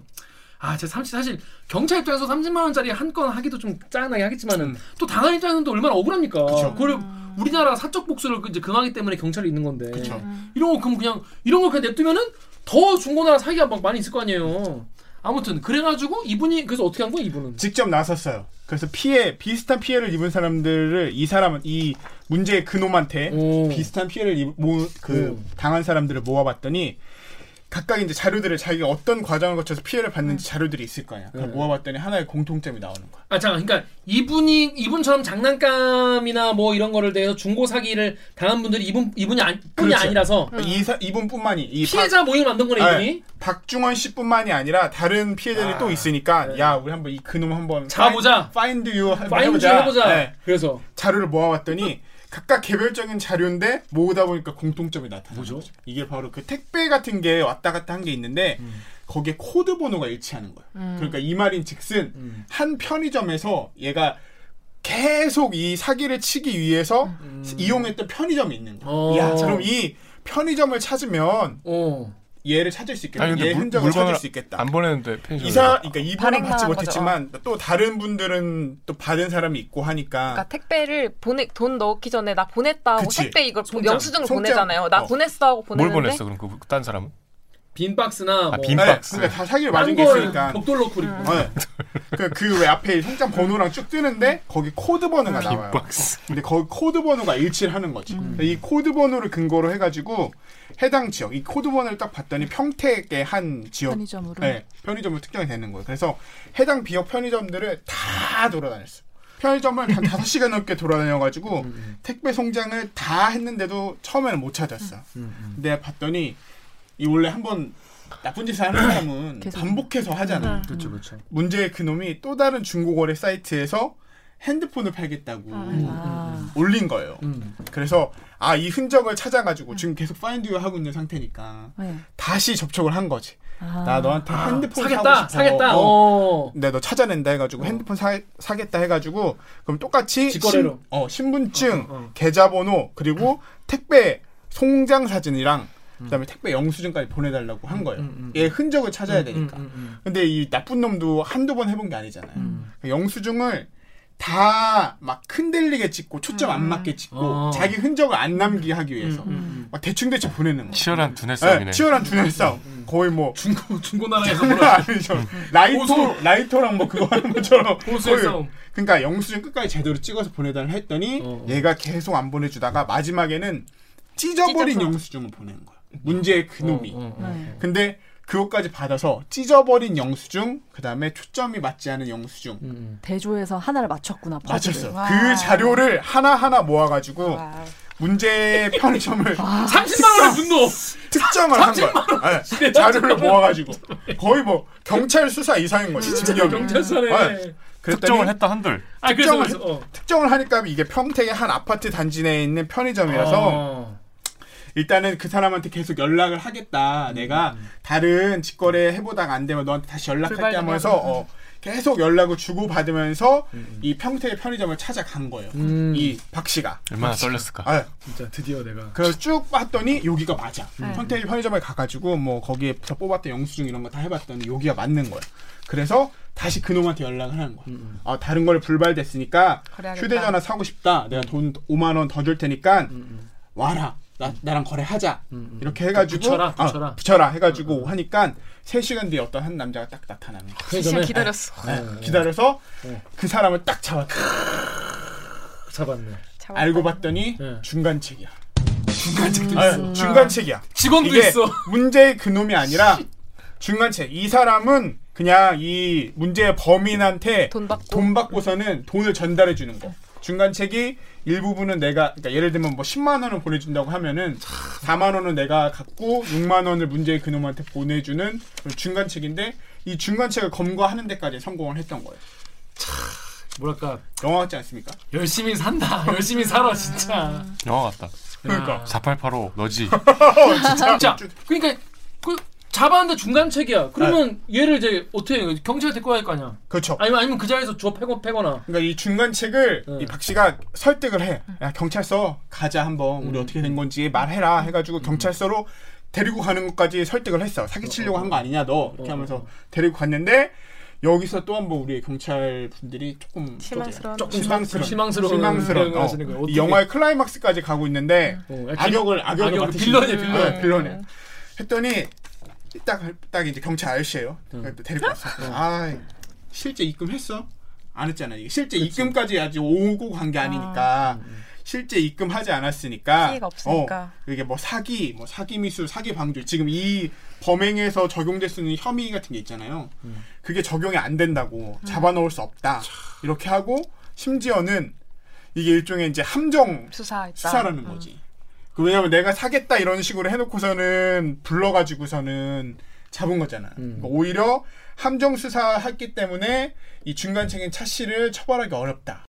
아, 제가 사실, 사실 경찰 입장에서 30만 원짜리 한 건 하기도 좀 짜증나게 하겠지만은 또 당한 입장에서는 또 얼마나 억울합니까? 음. 그쵸. 그걸 우리나라 사적 복수를 이제 금하기 때문에 경찰이 있는 건데 그쵸. 이런 거 그럼 그냥 이런 거 그냥 냅두면은 더 중고나라 사기가 막 많이 있을 거 아니에요. 아무튼 그래가지고 이분이 그래서 어떻게 한 거야 이분은? 직접 나섰어요. 그래서 피해 비슷한 피해를 입은 사람들을 이 사람은 이 문제의 그놈한테 오. 비슷한 피해를 입, 모, 그 오. 당한 사람들을 모아봤더니 각각 이제 자료들을 자기가 어떤 과정을 거쳐서 피해를 받는지 자료들이 있을 거 아니야. 그걸 네. 모아봤더니 하나의 공통점이 나오는 거야. 아 잠깐, 그러니까 이분이 이분처럼 장난감이나 뭐 이런 거를 대해서 중고 사기를 당한 분들이 이분 이분이 아니, 뿐이 그렇죠. 아니라서 이 사, 이분뿐만이 이 피해자 모임을 만든 거네 박, 이분이. 네, 박중원 씨뿐만이 아니라 다른 피해자들이 또 있으니까 야 우리 한번 이 그놈 한번 네. 잡아보자. find you find 해보자. 네. 그래서 자료를 모아봤더니 각각 개별적인 자료인데 모으다 보니까 공통점이 나타나는 뭐죠? 거죠. 이게 바로 그 택배 같은 게 왔다 갔다 한 게 있는데 음. 거기에 코드 번호가 일치하는 거예요. 음. 그러니까 이 말인 즉슨 음. 한 편의점에서 얘가 계속 이 사기를 치기 위해서 이용했던 편의점이 있는 거예요. 음. 어. 야, 그럼 이 편의점을 찾으면 어. 얘를 찾을 수 있겠다. 아니 얘 물- 흔적을 찾을 수 있겠다. 안 보내는데 펜션. 이사, 그러니까 발행만 받지 한 못했지만 또 다른 분들은 또 받은 사람이 있고 하니까 그러니까 택배를 보내 돈 넣기 전에 나 보냈다고 그치. 택배 이걸 송장. 영수증을 송장. 보내잖아요. 나 어. 보냈어 하고 뭘 보내는데 보냈어 그럼 그딴 사람은? 빈 박스나 아, 뭐빈 네, 박스. 그러니까 다 사기를 맞은 게 있으니까. 벽돌 넣고 그리고. 네. 그왜 앞에 송장 번호랑 쭉 뜨는데 거기 코드 번호가 나와요. 빈 박스. 근데 거기 코드 번호가 일치를 하는 거지. 음. 이 코드 번호를 근거로 해가지고 해당 지역, 이 코드 번호를 딱 봤더니 평택의 한 지역 편의점으로. 네, 편의점으로 특정이 되는 거예요. 그래서 해당 지역 편의점들을 다 돌아다녔어. 편의점을 한 5시간 넘게 돌아다녀가지고 음, 택배 송장을 다 했는데도 처음에는 못 찾았어. 근데 봤더니 이 원래 한번 나쁜 짓을 하는 사람은 계속. 반복해서 하잖아. 그렇죠, 그렇죠. 문제의 그놈이 또 다른 중고거래 사이트에서 핸드폰을 팔겠다고 아. 올린 거예요. 음. 그래서 아 이 흔적을 찾아가지고 지금 계속 파인드 하고 있는 상태니까 네. 다시 접촉을 한 거지. 아. 나 너한테 아, 핸드폰 사겠다, 사고 싶어. 사겠다. 어. 어. 근데 너 찾아낸다 해가지고 핸드폰 사, 사겠다 해가지고 그럼 똑같이 직거래로. 신, 어, 신분증, 어, 어, 어. 계좌번호 그리고 택배 송장 사진이랑 그다음에 택배 영수증까지 보내달라고 한 거예요. 음, 음. 얘 흔적을 찾아야 음, 되니까. 음, 음, 근데 이 나쁜 놈도 한두 번 해본 게 아니잖아요. 음. 그 영수증을 다 막 흔들리게 찍고 초점 안 맞게 찍고 어. 자기 흔적을 안 남기게 하기 위해서 음, 음. 막 대충 대충 보내는 거예요. 치열한 두뇌 네, 싸움이네. 치열한 두뇌 싸움. 거의 뭐 중고 중고나라에서 아니죠. 라이터. 라이터랑 뭐 그거 하는 것처럼 거의- 싸움. 그러니까 영수증 끝까지 제대로 찍어서 보내달라 했더니 어. 얘가 계속 안 보내주다가 마지막에는 찢어버린 찢어서. 영수증을 보내는 거야. 문제의 그놈이. 어, 어, 어. 네. 근데 그것까지 받아서 찢어버린 영수증, 그 다음에 초점이 맞지 않은 영수증. 음. 대조해서 하나를 맞췄구나. 맞췄어. 와. 그 자료를 하나하나 모아가지고 와. 문제 편의점을 30만 원의 분노. 특정을 한 거야. 네, 자료를 모아가지고 거의 뭐 경찰 수사 이상인 거지. 증명이. 경찰 수사네. 네. 그랬더니 특정을 했다 한들. 아 그래서 특정을 그래서 어. 특정을 하니까 이게 평택의 한 아파트 단지 내에 있는 편의점이라서 어. 일단은 그 사람한테 계속 연락을 음, 하겠다. 내가 다른 직거래 해보다가 안 되면 너한테 다시 연락할게. 하면서 어, 계속 연락을 주고 받으면서 이 평택의 편의점을 찾아간 거예요. 음. 이박 씨가. 얼마나 떨렸을까. 아, 진짜 드디어 내가 그래서 쭉 봤더니 여기가 맞아. 네. 평택 편의점에 가가지고 뭐 거기에서 뽑았던 영수증 이런 거 다 해봤더니 여기가 맞는 거야. 그래서 다시 그놈한테 연락을 하는 거야. 음, 아 다른 걸 불발됐으니까 거래하겠다. 휴대전화 사고 싶다. 내가 돈 5만 원 더 줄 테니까 음, 와라. 나, 나랑 거래하자. 음. 이렇게 해가지고 붙여라, 아, 붙여라. 붙여라 해가지고 하니까 3시간 뒤에 어떤 한 남자가 딱 나타나는 거야. 그 시간 전에 기다렸어. 네, 기다려서 네. 그 사람을 딱 잡았다. 잡았네. 잡았다. 알고 봤더니 네. 중간책이야. 중간책도 아, 있어. 중간책이야. 직원도 이게 있어. 문제의 그놈이 아니라 중간책. 이 사람은 그냥 이 문제의 범인한테 돈 받고. 돈 받고서는 돈을 전달해 주는 거. 중간책이 일부분은 내가 그러니까 예를 들면 뭐 10만 원을 보내준다고 하면은 4만 원은 내가 갖고 6만 원을 문제의 그놈한테 보내주는 중간책인데 이 중간책을 검거하는 데까지 성공을 했던 거예요. 뭐랄까 영화 같지 않습니까? 열심히 산다. 열심히 살아 진짜. 영화 같다. 그러니까. 4885 너지. 진짜. 그러니까 그 잡았는데 중간책이야. 그러면 얘를 이제 어떻게 해요? 경찰에 데리고 갈 거 아니야. 그렇죠. 아니면 아니면 그 자리에서 줘 패고 패거나. 그러니까 이 중간책을 네. 이박 씨가 설득을 해. 야 경찰서 가자 한번 우리 어떻게 된 건지 말해라 해가지고 경찰서로 데리고 가는 것까지 설득을 했어. 사기치려고 한 거 아니냐 너 이렇게 하면서 데리고 갔는데 여기서 또 한번 우리 경찰 분들이 조금 실망스러운. 조금 실망스러운 실망스러운 실망스러운 어, 거예요. 이 영화의 클라이막스까지 가고 있는데 어, 야, 악역을 악역을 분. 빌런. 네, 빌런이에요. 했더니 딱, 딱 이제 경찰 아저씨예요. 데리고 왔어. 아 실제 입금했어? 안 했잖아. 이게 실제 입금까지 아직 오고 간 게 아니니까 실제 입금하지 않았으니까 피해가 없으니까. 어, 이게 뭐 사기, 뭐 사기 미수, 사기 방조 지금 이 범행에서 적용될 수 있는 혐의 같은 게 있잖아요. 그게 적용이 안 된다고 잡아놓을 수 없다. 이렇게 하고 심지어는 이게 일종의 이제 함정 수사했다. 수사라는 거지. 그 왜냐면 내가 사겠다 이런 식으로 해놓고서는 불러가지고서는 잡은 거잖아. 그러니까 오히려 함정 수사했기 때문에 이 중간책인 차 씨를 처벌하기 어렵다.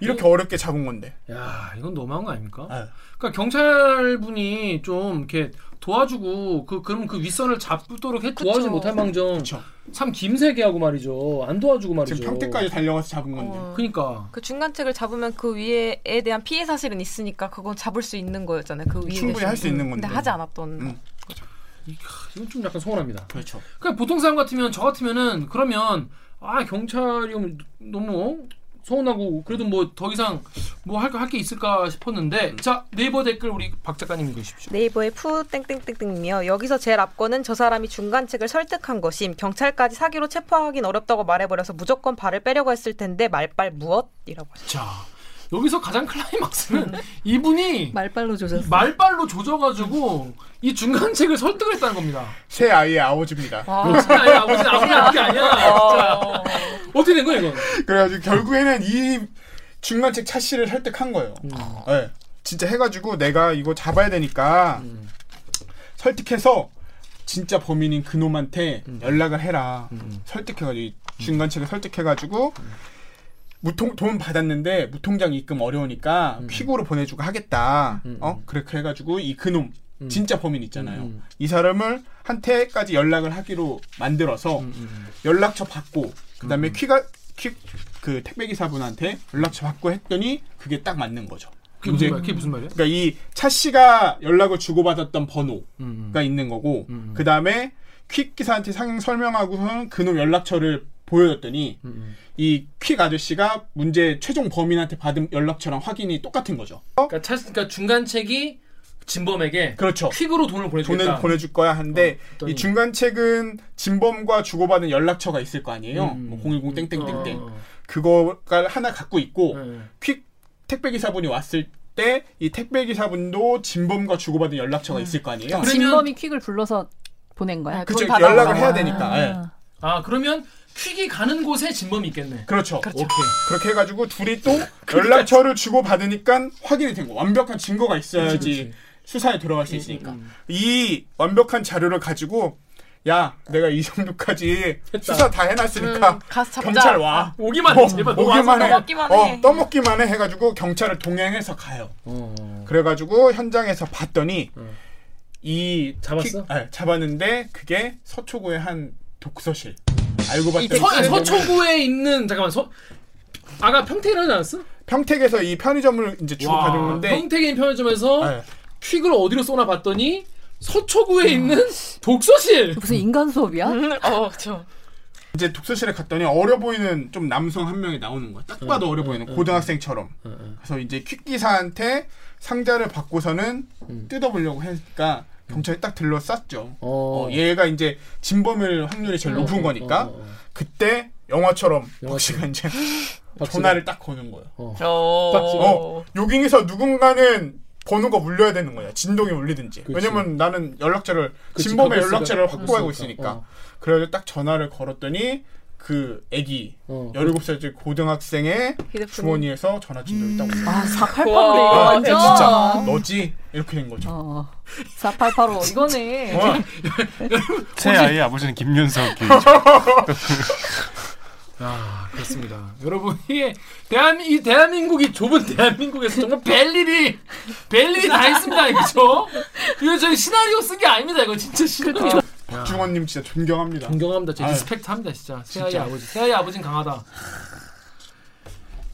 이렇게 어렵게 잡은 건데. 야, 이건 너무한 거 아닙니까? 아. 그러니까 경찰분이 좀 이렇게 도와주고 그 그럼 그 윗선을 잡도록 해 도와주지. 못할 망정 그쵸. 참 김세계하고 말이죠. 안 도와주고 말이죠. 지금 평택까지 달려가서 잡은 건데. 어. 그러니까 그 중간책을 잡으면 그 위에에 대한 피해 사실은 있으니까 그건 잡을 수 있는 거였잖아요. 그 위에 충분히. 할 수 있는 음, 건데. 근데 하지 않았던. 음. 이건 좀 약간 서운합니다. 그렇죠. 그냥 보통 사람 같으면 저 같으면은 그러면 아 경찰이 너무 서운하고 그래도 뭐 더 이상 뭐할거할게 있을까 싶었는데 자 네이버 댓글 우리 박 작가님 읽으십시오. 네이버의 푸 땡땡땡땡이며 여기서 제일 앞거는 저 사람이 중간책을 설득한 것임 경찰까지 사기로 체포하긴 어렵다고 말해버려서 무조건 발을 빼려고 했을 텐데 말빨 무엇이라고 하셨죠. 자 여기서 가장 클라이막스는 이분이 말빨로 조졌어. 말빨로 조져가지고 이 중간책을 설득을 했다는 겁니다. 새 아이의 아버지입니다. 그렇지 아니 아버지는 아무나 게 아니야. 진짜. 어떻게 된 거야 이건? 그래가지고 결국에는 이 중간책 차 씨를 설득한 거예요. 음. 네. 진짜 해가지고 내가 이거 잡아야 되니까 설득해서 진짜 범인인 그놈한테 연락을 해라. 설득해가지고 이 중간책을 설득해가지고 무통 돈 받았는데 무통장 입금 어려우니까 퀵으로 보내주고 하겠다. 어 그렇게 해가지고 이 그놈 진짜 범인 있잖아요. 이 사람을 한테까지 연락을 하기로 만들어서 연락처 받고 그다음에 퀵가 퀵그 택배 기사분한테 연락처 받고 했더니 그게 딱 맞는 거죠. 그게 무슨 말? 그게 무슨 말이야? 그러니까 이 차 씨가 연락을 주고받았던 번호가 음, 있는 거고 그 다음에 퀵 기사한테 상황 설명하고서는 그놈 연락처를 보여줬더니 음, 이퀵 아저씨가 문제 최종 범인한테 받은 연락처랑 확인이 똑같은 거죠. 그러니까, 차, 그러니까 중간책이 진범에게 그렇죠. 퀵으로 돈을 보내주겠다. 돈을 보내줄 거야 하는데 어떤- 이 중간책은 진범과 주고받은 연락처가 있을 거 아니에요. 음. 뭐 010 땡땡땡땡 어, 그거가 하나 갖고 있고 네. 퀵 택배 기사분이 왔을 때 이 택배 기사분도 진범과 주고받은 연락처가 있을 거 아니에요. 그러면- 진범이 퀵을 불러서 보낸 거야. 그쵸 돈 받아오라고. 연락을 해야 되니까. 예. 아 그러면 퀵이 가는 곳에 진범이 있겠네. 그렇죠. 오케이. 그렇게 해가지고 둘이 또 연락처를 주고 받으니까 확인이 된 거. 완벽한 증거가 있어야지 그치, 그치. 수사에 들어갈 수 있으니까. 음, 이 완벽한 자료를 가지고 야 내가 이 정도까지 했다. 수사 다 해놨으니까 음. 경찰 와. 오기만 해 어, 제발 오기만 해. 떠먹기만 해. 어, 떠먹기만 해 해가지고 경찰을 동행해서 가요. 어. 그래가지고 현장에서 봤더니 어. 이 잡았어? 키- 네, 잡았는데 그게 서초구의 한 독서실. 알고 봤더니 서, 그 서초구에 있는 잠깐만 서 아가 평택에 하지 않았어? 평택에서 이 편의점을 이제 주고 와, 가져오는데 평택에 있는 편의점에서 네. 퀵을 어디로 쏘나 봤더니 서초구에 있는 독서실. 무슨 인간 수업이야? 어, 저. 이제 독서실에 갔더니 어려 보이는 좀 남성 한 명이 나오는 거야. 딱 봐도 어려 보이는 고등학생처럼. 그래서 이제 퀵 기사한테 상자를 받고서는 뜯어보려고 하니까 경찰이 딱 들러 쌌죠. 어, 얘가 이제 진범일 확률이 제일 높은 거니까 어, 어. 그때 영화처럼. 박씨가 이제. 전화를 딱 거는 거예요. 어. 어, 요긴에서 누군가는 번호가 울려야 되는 거야. 진동이 울리든지. 그치. 왜냐면 나는 연락처를 그치, 진범의 연락처를. 확보하고 있으니까. 어. 그래서 딱 전화를 걸었더니 그 애기 어. 17살짜리 고등학생의 휴대폰이. 주머니에서 전화 진동이 딱 오고. 아, 4885로 와, 이거 아, 완전. 진짜 너지? 이렇게 된 거죠. 어. 4885 이거네. 어, 새 아이의 아버지는 김윤석 아 그렇습니다. 여러분 이게 대한 이 대한민국이 좁은 대한민국에서 정말 별일이 별일이 다 있습니다. 그죠? 이거 저희 시나리오 쓴 게 아닙니다. 이거 진짜 시나리오. 박중원님 진짜 존경합니다. 존경합니다. 제 아유. 리스펙트합니다. 진짜 세아의 진짜. 아버지. 세아의 아버지는 강하다.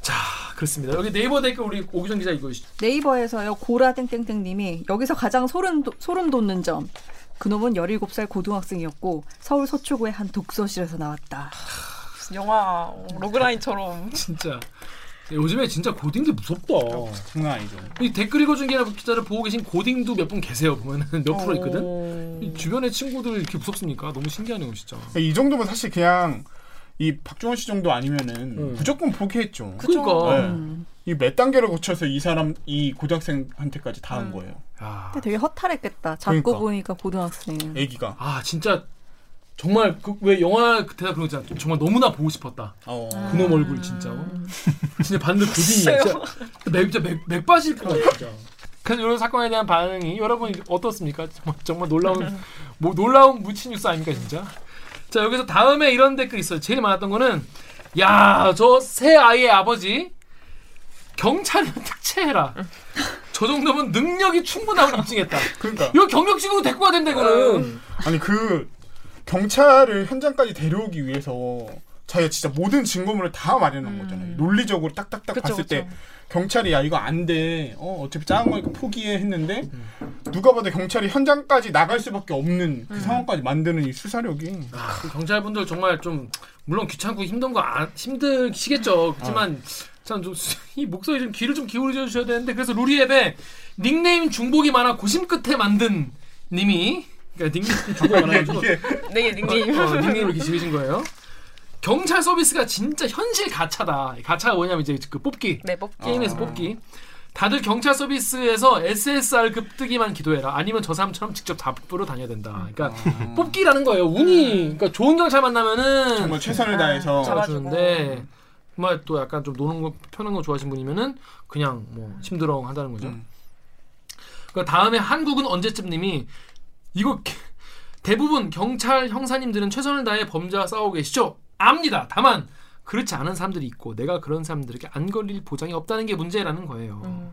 자 그렇습니다. 여기 네이버 댓글 우리 오기정 기자 이거 네이버에서요 고라 땡땡땡님이 여기서 가장 소름 돋- 소름 돋는 점. 그놈은 17살 고등학생이었고 서울 서초구의 한 독서실에서 나왔다. 무슨 영화 어, 로그라인처럼 진짜 요즘에 진짜 고딩들 무섭다. 장난 아니죠. 이 댓글 읽어준 기자를 보고 계신 고딩도 몇 분 계세요. 보면은 몇 프로 있거든. 어. 이 주변의 친구들 이렇게 무섭습니까? 너무 신기하네요, 진짜. 이 정도면 사실 그냥 이 박종원 씨 정도 아니면은 음. 무조건 포기했죠. 그러니까. 네. 이몇 단계를 거쳐서 이 사람 이 고등학생한테까지 다한 음. 거예요. 야. 근데 되게 허탈했겠다. 잡고 그러니까. 보니까 고등학생. 애기가. 아 진짜 정말 그 왜 영화 그때가 그런 거 있잖아. 정말 너무나 보고 싶었다. 어. 그놈 얼굴 진짜. 어? 진짜 봤는데 고딩이야. 진짜 맥, 진짜 맥, 맥 빠질 것 같아 진짜. 그래서 이런 사건에 대한 반응이 여러분 어떻습니까? 정말, 정말 놀라운 뭐 놀라운 무치 뉴스 아닙니까 진짜? 자 여기서 다음에 이런 댓글 있어요. 제일 많았던 거는 야 저 새 아이의 아버지 경찰을 특채해라. 저 정도면 능력이 충분함을 입증했다. 그러니까. 이거 경력직으로 데리고 가야 된다 이거는. 아니 그 경찰을 현장까지 데려오기 위해서 자기가 진짜 모든 증거물을 다 마련한 거잖아요. 논리적으로 딱딱딱 그쵸, 봤을 때 그쵸. 경찰이 야 이거 안 돼. 어 어차피 작은 거니까 포기해 했는데 누가 봐도 경찰이 현장까지 나갈 수밖에 없는 그 상황까지 만드는 이 수사력이 아, 그 경찰분들 정말 좀 물론 귀찮고 힘든 거 안, 힘드시겠죠. 그렇지만 참좀 이 목소리 좀 귀를 좀 기울여 주셔야 되는데 그래서 루리앱에 닉네임 중복이 많아 고심 끝에 만든 님이 그러니까 닉네임 중복이 많아가지고 이게 네 닉네임 어, 어, 닉네임을 이렇게 지으신 거예요. 경찰 서비스가 진짜 현실 가차다. 가차가 뭐냐면 이제 그 뽑기 네 뽑기 게임에서 뽑기. 다들 경찰 서비스에서 SSR급 뜨기만 기도해라. 아니면 저 사람처럼 직접 잡으러 다녀야 된다. 그러니까 뽑기라는 거예요. 운이. 그러니까 좋은 경찰 만나면은 정말 최선을 다해서 잡아주는데 정말 또 약간 좀 노는 거 펴는 거 좋아하시는 분이면은 그냥 뭐 힘들어 한다는 거죠. 음. 그 다음에 한국은 언제쯤 님이 이거 개- 대부분 경찰 형사님들은 최선을 다해 범죄와 싸우고 계시죠? 압니다. 다만 그렇지 않은 사람들이 있고 내가 그런 사람들에게 안 걸릴 보장이 없다는 게 문제라는 거예요. 음.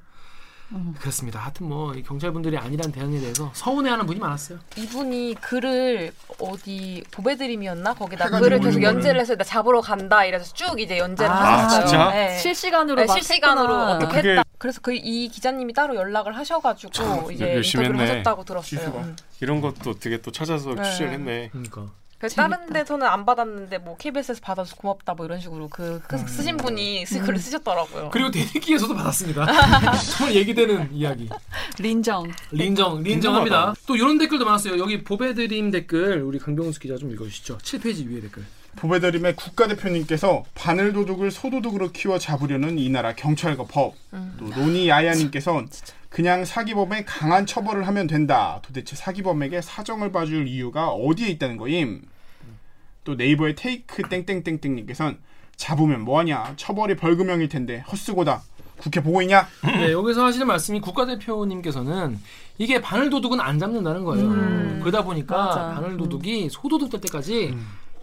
그렇습니다. 하여튼 뭐이 경찰분들이 아니란 대응에 대해서 서운해하는 분이 많았어요. 이분이 글을 어디 보배드림이었나 거기다 글을 계속 연재를 해서 나 잡으러 간다 이래서 쭉 이제 연재를 아, 하셨어요. 진짜? 네. 실시간으로 네, 막 실시간으로 했구나. 어떻게 그게- 했다. 그래서 그 이 기자님이 따로 연락을 하셔가지고 이제 열심히 인터뷰를 했네. 하셨다고 들었어요. 음. 이런 것도 어떻게 또 찾아서 네. 취재를 했네. 그러니까 다. 다른 데서는 안 받았는데 뭐 KBS에서 받아서 고맙다 뭐 이런 식으로 그, 그 쓰신 분이 쓰, 글을 쓰셨더라고요. 그리고 대리기에서도 받았습니다. 정말 얘기되는 이야기. 린정. 린정, 린정합니다. 또 이런 댓글도 많았어요. 여기 보배드림 댓글 우리 강병수 기자 좀 읽어주시죠. 7페이지 위에 댓글. 보배드림의 국가대표님께서 바늘 도둑을 소도둑으로 키워 잡으려는 이 나라 경찰과 법. 또 로니 야야님께서 그냥 사기범에 강한 처벌을 하면 된다. 도대체 사기범에게 사정을 봐줄 이유가 어디에 있다는 거임? 또 네이버의 테이크 땡땡땡땡님께서는 잡으면 뭐하냐? 처벌이 벌금형일 텐데 헛수고다. 국회 보고 있냐? 네, 여기서 하시는 말씀이 국가대표님께서는 이게 바늘 도둑은 안 잡는다는 거예요. 음. 그러다 보니까 맞아. 바늘 도둑이 소도둑 될 때까지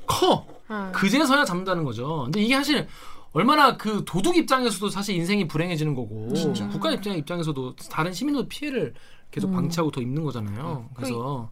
커. 음. 그제서야 잡는다는 거죠. 근데 이게 사실 얼마나 그 도둑 입장에서도 사실 인생이 불행해지는 거고 국가 입장 입장에서도 다른 시민도 피해를 계속 방치하고 더 입는 거잖아요. 그래서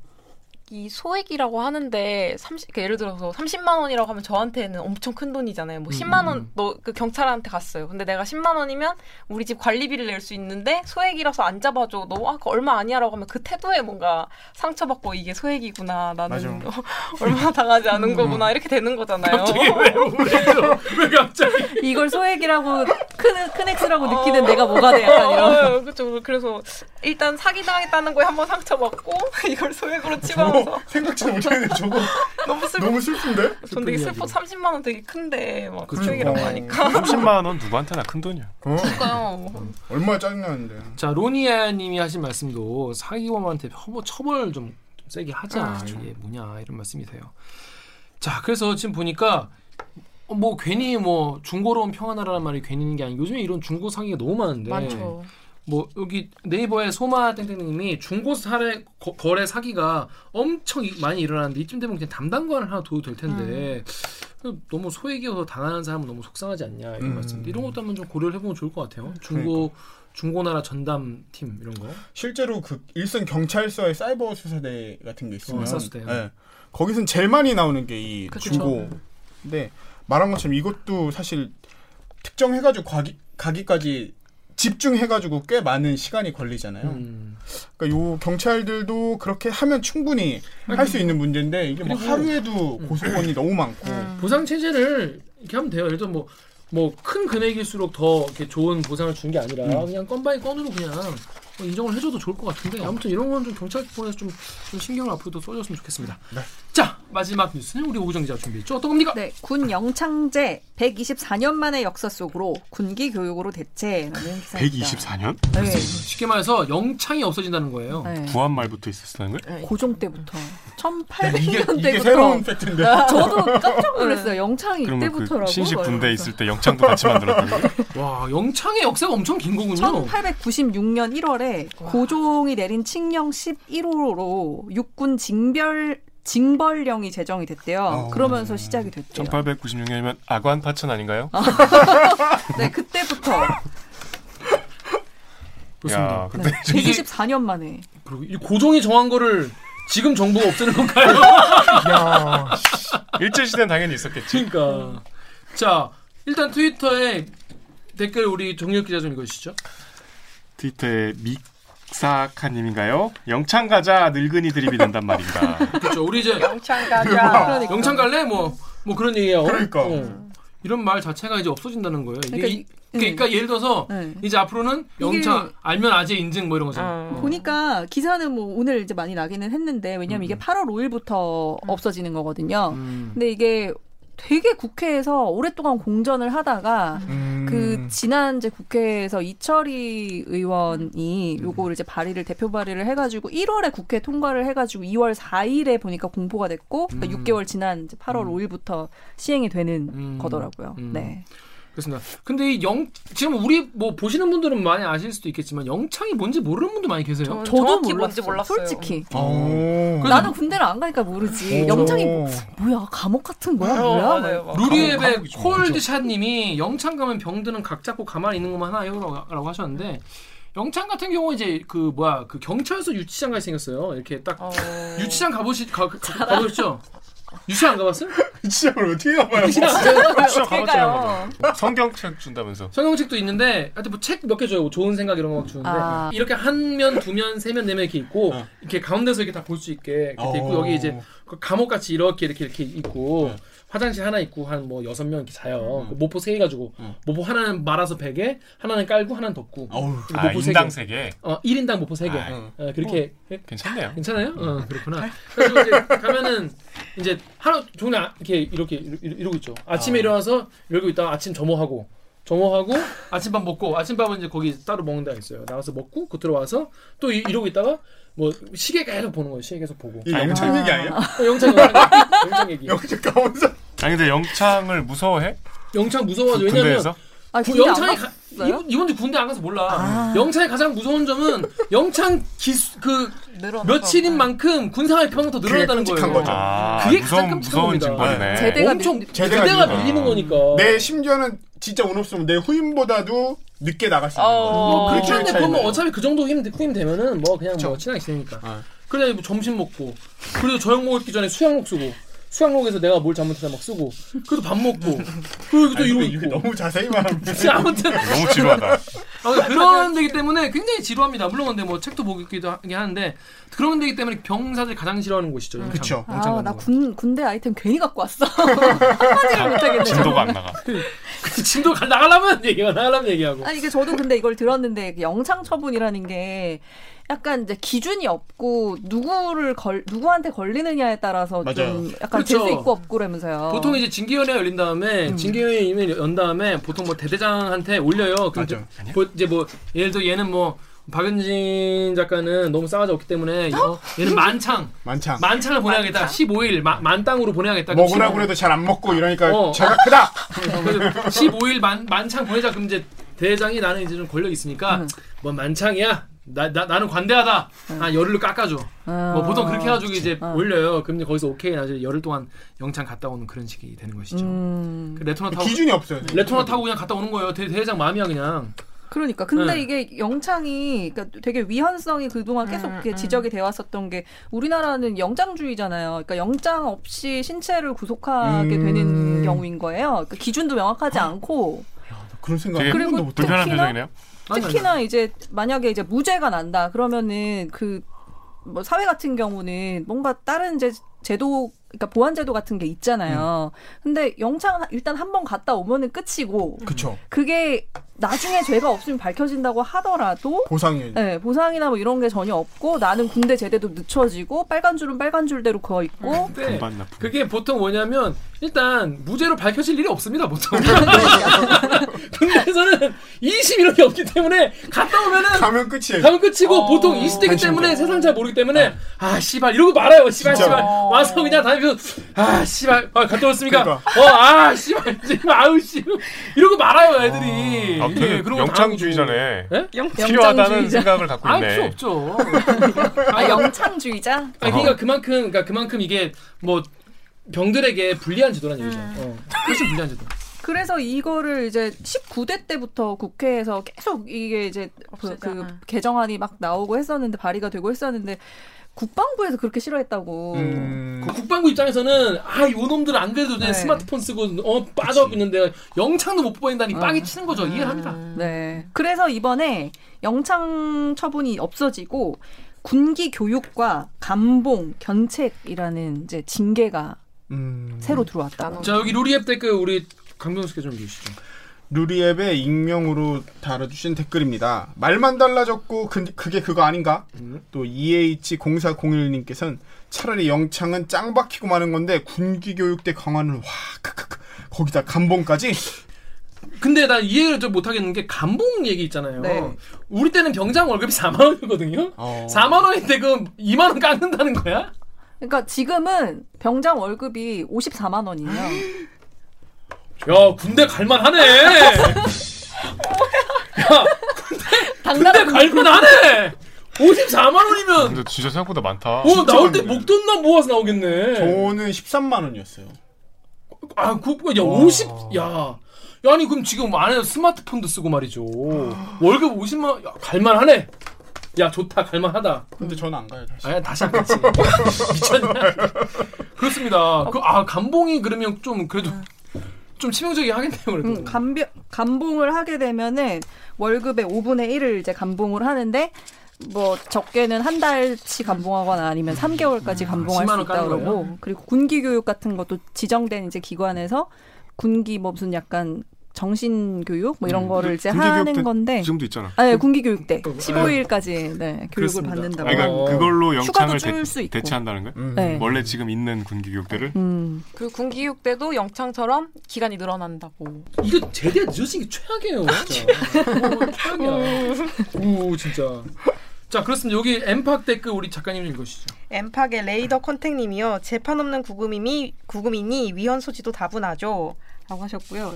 이 소액이라고 하는데 30, 그러니까 예를 들어서 30만 원이라고 하면 저한테는 엄청 큰 돈이잖아요. 뭐 10만 원, 너 그 경찰한테 갔어요. 근데 내가 10만 원이면 우리 집 관리비를 낼 수 있는데 소액이라서 안 잡아줘. 너 아까 얼마 아니야라고 하면 그 태도에 뭔가 상처받고 이게 소액이구나. 나는 맞아. 얼마 당하지 않은 거구나. 이렇게 되는 거잖아요. 갑자기 왜 우울해져? 왜 갑자기? 이걸 소액이라고 큰, 큰 X라고 느끼는 내가 뭐가 돼 약간 이런. 그렇죠. 그래서 일단 사기 당했다는 거에 한번 상처받고 이걸 소액으로 치면서 생각지도 못했는데 저거 너무 슬퍼. 너무 슬픈데? 전 되게 슬퍼. 30만 원 되게 큰데 막 그쵸. 소액이라고 어. 하니까. 30만 원 누구한테나 큰 돈이야. 어, 그러니까요. 얼마나 짜증나는데. 자 로니아님이 하신 말씀도 사기범한테 처벌, 처벌 좀, 좀 세게 하자 아, 이게 뭐냐 이런 말씀이세요. 자 그래서 지금 보니까 어, 뭐 괜히 뭐 중고로운 평화나라란 말이 괜히 있는 게 아니고 요즘에 이런 중고 사기가 너무 많은데 많죠. 뭐 여기 네이버에 소마 땡땡님이 중고 사례 거, 거래 사기가 엄청 이- 많이 일어나는데 이쯤 되면 그냥 담당관을 하나 둬도 될 텐데 그 너무 소액이어서 당하는 사람은 너무 속상하지 않냐 이런 음. 말씀. 이런 것도 한번 좀 고려를 해보면 좋을 것 같아요. 중고 중고나라 전담 팀 이런 거. 실제로 그 일선 경찰서의 사이버 수사대 같은 게 있으면 어. 예. 거기선 제일 많이 나오는 게이 그쵸. 중고인데 말한 것처럼 이것도 사실 특정해가지고 가기, 가기까지 집중해가지고 꽤 많은 시간이 걸리잖아요. 음. 그러니까 요 경찰들도 그렇게 하면 충분히 할 수 있는 문제인데 이게 뭐 하루에도 고소건이 너무 많고 보상 체제를 이렇게 하면 돼요. 예를 들어 뭐 뭐 큰 금액일수록 더 이렇게 좋은 보상을 주는 게 아니라 음. 그냥 건 by 건으로 그냥 뭐 인정을 해줘도 좋을 것 같은데 아무튼 이런 건 좀 경찰권에서 좀, 좀 신경을 앞으로도 써줬으면 좋겠습니다. 네. 자 마지막 뉴스는 우리 오구정 기자 준비했죠. 어떤 겁니까? 네, 군 영창제 124년 만의 역사 속으로 군기 교육으로 대체라는 기사입니다. 124년? 네. 쉽게 말해서 영창이 없어진다는 거예요. 네. 구한 말부터 있었다는 거예요? 고종 때부터 이게, 1800년 대부터 이게 새로운 팩트인데 저도 깜짝 놀랐어요. 영창이 그러면 이때부터라고. 그 신식 막 군대. 있을 때 영창도 같이 만들었다는 거예요? 와 영창의 역사가 엄청 긴 거군요. 1896년 1월에 고종이 내린 칙령 11호로 육군 징별 징벌령이 제정이 됐대요. 어. 그러면서 시작이 됐대요. 1896년이면 아관 파천 아닌가요? 네, 그때부터 그렇습니다. 야, 근데 네, 이게 124년 만에. 그리고 이 고종이 정한 거를 지금 정부가 없애는 건가요? 야, 일제 시대는 당연히 있었겠지. 그러니까 자 일단 트위터에 댓글 우리 정력 기자 좀 읽어주시죠. 트위터에 믹사카님인가요? 영창 가자 늙은이 드립이 된단 말입니다. 그렇죠. 우리 이제 영창 가자. 그러니까. 영창 갈래? 뭐 뭐 그런 얘기예요. 그러니까. 어. 이런 말 자체가 이제 없어진다는 거예요. 그러니까 이- 이- 그러니까, 예를 들어서 네. 이제 앞으로는 영창 이게- 알면 아재 인증 뭐 이런 거잖아요. 어. 보니까 기사는 뭐 오늘 이제 많이 나기는 했는데 왜냐면 이게 8월 5일부터 없어지는 거거든요. 음. 근데 이게 되게 국회에서 오랫동안 공전을 하다가 음. 그 지난제 국회에서 이철희 의원이 요거를 이제 발의를 대표 발의를 해가지고 1월에 국회 통과를 해가지고 2월 4일에 보니까 공포가 됐고 그러니까 음. 6개월 지난 이제 8월 5일부터 시행이 되는 음. 거더라고요. 음. 네. 그렇습니다. 근데 이 영 지금 우리 뭐 보시는 분들은 많이 아실 수도 있겠지만 영창이 뭔지 모르는 분도 많이 계세요. 저는 저도 정확히 몰랐어요. 뭔지 몰랐어요. 솔직히 오. 그래서 나는 군대를 안 가니까 모르지. 오. 영창이 뭐, 뭐야 감옥 같은 거야 어, 뭐야? 루리앱의. 콜드샷님이 영창 가면 병드는 각 잡고 가만히 있는 것만 하나요 라고 하셨는데 영창 같은 경우 이제 그 뭐야 그 경찰서 유치장 같이 생겼어요. 이렇게 딱 어. 유치장 가보시 가, 가, 가보셨죠? 유치장 안 가봤어요? 시장을 어떻게 가봐요? 어떻게 가봤잖아요. 성경책 준다면서. 성경책도 있는데 하여튼 뭐 책 몇 개 줘요. 좋은 생각 이런 거막 주는데 아. 이렇게 한 면, 두 면, 세 면, 네 면 이렇게 있고 어. 이렇게 가운데서 이렇게 다 볼 수 있게 이렇게 돼 있고 어. 여기 이제 그 감옥 같이 이렇게 이렇게 이렇게 있고 네. 화장실 하나 있고 한 뭐 여섯 명 이렇게 자요. 음. 그 모포 세 개 가지고 음. 모포 하나는 말아서 베개, 하나는 깔고 하나는 덮고. 어우. 아, 모포 세 인당 개. 세 개. 어, 1인당 모포 세 개. 아, 어, 그렇게 괜찮네요. 괜찮아요? 어, 그렇구나. 그래서 이제 가면은 이제 하루 종일 아- 이렇게 이렇게 이러- 이러고 있죠. 아침에 아. 일어나서 이러고 있다가 아침 점호하고 점호하고 아침밥 먹고 아침밥은 이제 거기 따로 먹는 데가 있어요. 나가서 먹고 그 들어와서 또 이, 러고 있다가 뭐 시계 계속 보는 거예요. 시계 계속 보고. 이 영창 얘기 아니야? 어, 영창 영창 영창 얘기. 영창 가면서 아니 근데 영창을 무서워해? 영창 무서워하죠. 왜냐면 군대에서? 아, 구- 군대 안 영창이 가, 갔어요? 이번, 이번주 군대 안 가서 몰라. 아. 영창의 가장 무서운 점은 영창 기수 그 늘어나서. 며칠인 만큼 군생활 평도 늘어났다는 끔찍한 거예요. 거죠. 아, 그게 무서운 가장 끔찍한 무서운 겁니다. 징벌이네. 제대가 엄청 제대가 제대가 밀리는 밀리는 거야. 거니까. 내 심지어는 진짜 운 없으면 내 후임보다도 늦게 나갈 수 있는 어. 뭐 한데 차이면. 그건 뭐 어차피 그 정도 힘 후임 되면은 뭐 그냥 뭐 그쵸. 친하게 지내니까. 어. 그래 뭐 점심 먹고 그래도 저녁 먹기 전에 수영복 쓰고 수영복에서 내가 뭘 잘못했나 막 쓰고 그래도 밥 먹고 그리고 또 아니, 이러고 있고. 너무 자세히 말하면 아무튼 너무 지루하다. 아, 그런 데기 때문에 굉장히 지루합니다. 물론 근데 뭐 책도 보기도 하긴 하는데 그런 데기 때문에 병사들이 가장 싫어하는 곳이죠. 영창. 그쵸. 영창 아, 가는 나 거. 군, 군대 아이템 괜히 갖고 왔어. 한마디를 못하겠네. 진도가 안 나가. 그 진도 가- 나가려면 얘기가 나가려면 얘기하고. 아니 이게 저도 근데 이걸 들었는데 그 영창 처분이라는 게 약간 이제 기준이 없고 누구를 걸 누구한테 걸리느냐에 따라서 맞아요. 좀 약간 그렇죠. 될수 있고 없고 라면서요. 보통 이제 징계위원회가 열린 다음에 음. 징계위원회 연 다음에 보통 뭐 대대장한테 올려요. 맞아. 이제 뭐, 이제 뭐 예를 들어 얘는 뭐 박은진 작가는 너무 싸가지 없기 때문에 어, 얘는 만창 만창. 만창을 보내야겠다. 15일 마- 만땅으로 보내야겠다. 먹으라고 15 해도 잘 안 먹고 이러니까 어. 제가 크다. 15일 만, 만창 보내자 그럼 이제 대장이 나는 이제 좀 권력 이 있으니까 음. 뭐 만창이야. 나, 나 나는 관대하다. 아 열흘로 깎아줘. 뭐 보통 그렇게 해가지고 이제 어. 올려요. 그럼 이제 거기서 오케이 나중에 열흘 동안 영창 갔다 오는 그런 식이 되는 것이죠. 음. 그 레토나 타고 기준이 없어요. 레토나 타고 그냥 갔다 오는 거예요. 대, 대장 마음이야 그냥. 그러니까 근데 네. 이게 영창이 그러니까 되게 위헌성이 그동안 계속 이렇게 지적이 되어 왔었던 게 우리나라는 영장주의잖아요. 그러니까 영장 없이 신체를 구속하게 음. 되는 경우인 거예요. 그러니까 기준도 명확하지 않고 그런 생각 그리고 번도 못 불편한 특히나- 표정이네요. 특히나 이제 만약에 이제 무죄가 난다 그러면은 그 뭐 사회 같은 경우는 뭔가 다른 이제 제도 그러니까 보안 제도 같은 게 있잖아요. 근데 영창 일단 한 번 갔다 오면은 끝이고 그쵸. 그게 나중에 죄가 없으면 밝혀진다고 하더라도 보상이 네, 보상이나 뭐 이런 게 전혀 없고 나는 군대 제대도 늦춰지고 빨간 줄은 빨간 줄대로 그어 있고 나쁜. 그게 보통 뭐냐면 일단 무죄로 밝혀질 일이 없습니다 보통. 군대에서는 20 이런 게 없기 때문에 갔다 오면은 가면 끝이에요. 가면 끝이고 어. 보통 20대기 한심해. 때문에 세상 잘 모르기 때문에 아 씨발 이러고 말아요 씨발. 씨발 와서 그냥 다니면서 아 씨발 아, 갔다 왔습니까 그러니까. 어아 씨발 씨발 아우 씨 이러고 말아요 애들이 아, 예, 그런 거 영창주의자네. 예? 필요하다는 영장주의자. 생각을 갖고 아 있네. 필요 없죠 아 영창주의자 아니, 그러니까 그만큼 그러니까 그만큼 이게 뭐 병들에게 불리한 제도란 얘기죠 어. 훨씬 불리한 제도 그래서 이거를 이제 19대 때부터 국회에서 계속 이게 이제 그, 없애자. 그 응. 개정안이 막 나오고 했었는데 발의가 되고 했었는데 국방부에서 그렇게 싫어했다고. 음, 그 국방부 입장에서는 아, 요 놈들 안 그래도 네. 스마트폰 쓰고 어 빠져 있는데 영창도 못 보인다니 어. 빵이 치는 거죠. 이해를 합니다. 음. 네. 그래서 이번에 영창 처분이 없어지고 군기 교육과 감봉, 견책이라는 이제 징계가 음. 새로 들어왔다. 자, 여기 루리앱 댓글 우리 강병수께 좀 주시죠. 루리앱의 익명으로 달아주신 댓글입니다. 말만 달라졌고 그, 그게 그거 아닌가? 또 EH0401님께서는 차라리 영창은 짱 박히고 마는 건데 군기교육대 강화는 와 크크크 거기다 감봉까지 근데 나 이해를 좀 못하겠는 게 감봉 얘기 있잖아요. 네. 우리 때는 병장 월급이 4만 원이거든요. 어. 4만 원인데 그 2만 원 깎는다는 거야? 그러니까 지금은 병장 월급이 54만 원이에요. 야, 군대 갈만하네. 야, 군대 갈만하네. 54만 원이면 근데 진짜 생각보다 많다. 어, 나올 때. 목돈나 모아서 나오겠네. 저는 13만 원이었어요. 아, 그, 야, 50, 야. 야, 아니, 그럼 지금 안에 스마트폰도 쓰고 말이죠. 월급 50만, 야, 갈만하네. 야, 좋다, 갈만하다. 근데 저는 안 가요 다시. 아, 다시 안 갔지. 미쳤냐? 그렇습니다. 그, 아, 감봉이 그러면 좀, 그래도, 좀 치명적이게 하겠네요, 그래도. 음, 감병, 감봉을 하게 되면은 월급의 5분의 1을 이제 감봉을 하는데 뭐 적게는 한 달치 감봉하거나 아니면 3개월까지 감봉할 10만 수원 있다 그러고? 그리고 군기 교육 같은 것도 지정된 이제 기관에서 군기 뭐 무슨 약간 정신 교육 뭐 이런 거를 이제 하는 건데 지금도 있잖아. 아, 네, 군기 교육대 어, 15일까지 네, 교육을 그렇습니다. 받는다고. 아, 그러니까 어. 그걸로 영창을 대. 대체한다는 거예요? 음. 네. 원래 지금 있는 군기 교육대를 음. 그 군기육 때도 영창처럼 기간이 늘어난다고. 이거 제대로 늦어진 게 최악이에요, 진짜. 어, 최악이야. 오, 진짜. 자, 그렇습니다. 여기 엠팍 댓글 우리 작가님 읽으시죠. 엠팍의 레이더 컨택님이요. 재판 없는 구금이니 구금이니 위헌 소지도 다분하죠. 라고 하셨고요.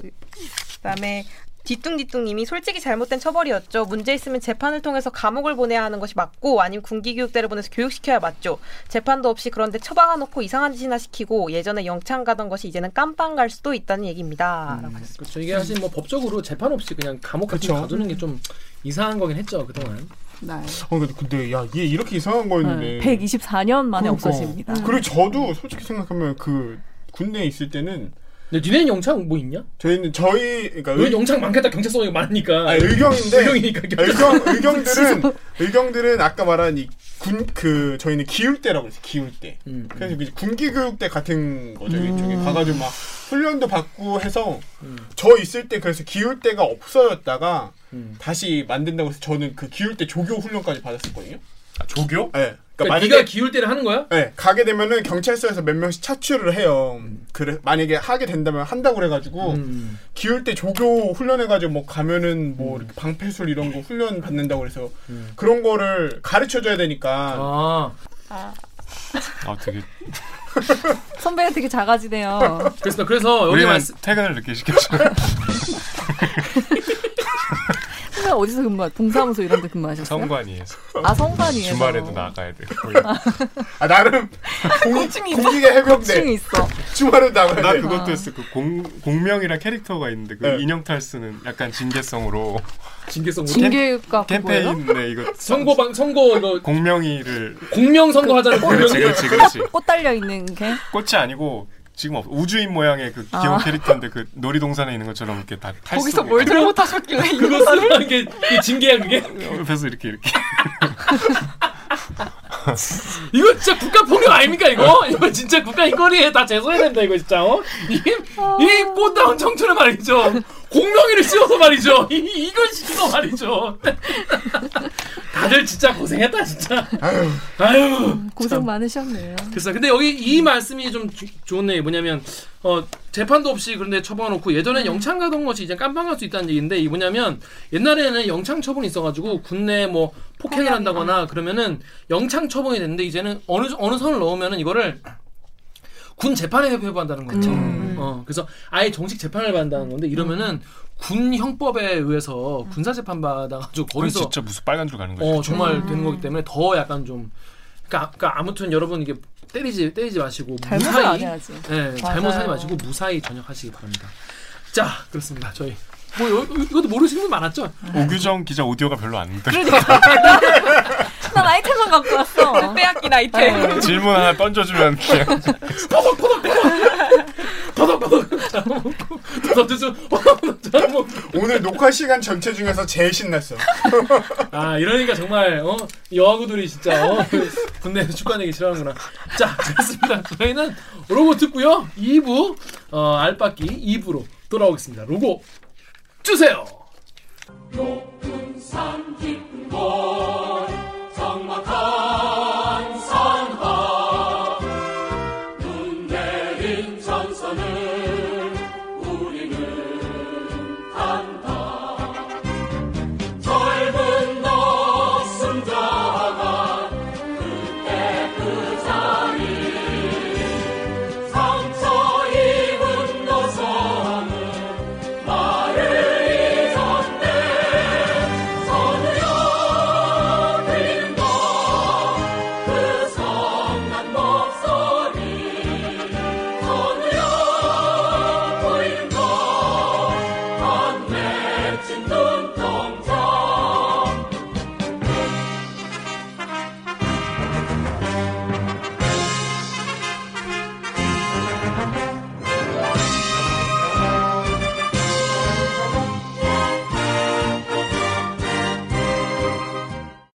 그다음에 뒤뚱뒤뚱님이 솔직히 잘못된 처벌이었죠. 문제 있으면 재판을 통해서 감옥을 보내야 하는 것이 맞고 아니면 군기교육대를 보내서 교육시켜야 맞죠. 재판도 없이 그런데 처박아놓고 이상한 짓이나 시키고 예전에 영창 가던 것이 이제는 깜빵 갈 수도 있다는 얘기입니다. 라고 하셨습니다. 그렇죠. 이게 사실 뭐 법적으로 재판 없이 그냥 감옥 같은 데 그쵸. 가두는 게 좀 이상한 거긴 했죠, 그동안. 네. 어, 근데, 근데 야, 얘 이렇게 이상한 거였는데. 124년 만에 그러니까. 없어집니다. 그리고 저도 솔직히 생각하면 그 군대에 있을 때는 근데 니네는 영창 뭐 있냐? 저희는 저희 그러니까 왜 의, 영창 많겠다 경찰서가 많으니까. 아, 의경인데 의경이니까 의경 의경들은 의경들은 아까 말한 이 군 그 저희는 기울대라고 그랬어요. 기울대. 음, 그래서 그 군기 교육대 같은 거죠. 이쪽에 가가지고 막 훈련도 받고 해서 음. 저 있을 때 그래서 기울대가 없어졌다가 음. 다시 만든다고 해서 저는 그 기울대 조교 훈련까지 받았었거든요. 아, 조교? 네. 그러니까 그러니까 만약에 네가 기울 때를 하는 거야? 네, 가게 되면은 경찰서에서 몇 명씩 차출을 해요. 그래 만약에 하게 된다면 한다고 그래가지고 음. 기울 때 조교 훈련해가지고 뭐 가면은 뭐 이렇게 방패술 이런 거 훈련 받는다고 그래서 그런 거를 가르쳐줘야 되니까 아, 아 되게 선배가 되게 작아지네요. 그래서 그래서 여기 말씀 퇴근을 늦게 시켰죠. 평소에 어디서 근무하? 동사무소 이런 데 근무하셨어요? 성관이에서 아 성관이에서. 주말에도 나가야 돼. 아 나름 호칭이 있어. 공기계 해병대. 있어. 주말에 나가야 나 돼. 그것도 했어. 그 공, 공명이란 캐릭터가 있는데 그 네. 인형탈 쓰는 약간 징계성으로 징계성으로 징계가? 캠페인 네 이거 선거 방 선거 이거 공명이를 공명 선거 하자는 공명. 그렇지 그렇지 그렇지 꽃 달려 있는 게. 꽃이 아니고 지금 없, 우주인 모양의 그 귀여운 아. 캐릭터인데 그 놀이동산에 있는 것처럼 이렇게 다탈 거기서 뭘 들고 타셨길래 그거 쓰는 게 징계야 그게. 옆에서 이렇게 이렇게 이거 진짜 국가 폭력 아닙니까 이거? 이거 진짜 국가 인권위에 다 제소해야 된다 이거 진짜. 어? 이 이 꽃다운 청춘을 말이죠. 공명이를 씌워서 말이죠. 이 이걸 시키고 말이죠. 다들 진짜 고생했다 진짜. 아유. 아유. 고생 많으셨네요. 그래서 근데 여기 이 말씀이 좀 주- 좋네 뭐냐면 어 재판도 없이 그런데 처벌해놓고 예전에 영창 가던 것이 이제 깜빵할 수 있다는 얘기인데 이 뭐냐면 옛날에는 영창 처분이 있어가지고 군내 뭐 폭행을 한다거나 그러면은 영창 처분이 됐는데 이제는 어느 어느 선을 넣으면은 이거를 군 재판에 회부한다는 거죠. 어 그래서 아예 정식 재판을 받는다는 건데 이러면은 군 형법에 의해서 군사 재판 받아가지고 거기 거기서 진짜 무슨 빨간 줄 가는 거지. 어 정말 되는 거기 때문에 더 약간 좀 그러니까, 그러니까 아무튼 여러분 이게 때리지 때리지 마시고 무사히. 네, 잘못 하지. 마시고 무사히 전역하시기 바랍니다. 자 그렇습니다. 저희 뭐 요- 이것도 모르시는 분 많았죠? 오규정 기자 오디오가 별로 안 들어. 난 아이템만 갖고 왔어. 빼앗긴 아이템. 질문 하나 던져주면 그냥 더덕더덕 더덕더덕 뭐 오늘 녹화 시간 전체 중에서 제일 신났어. 아 이러니까 정말 어 여아구들이 진짜 어, 군대에서 축구하는 게 싫어하는구나. 자 그렇습니다. 저희는 로고 듣고요. 2부 어, 알바끼 2부로 돌아오겠습니다. 로고 주세요. 산 깊은 곳 적막한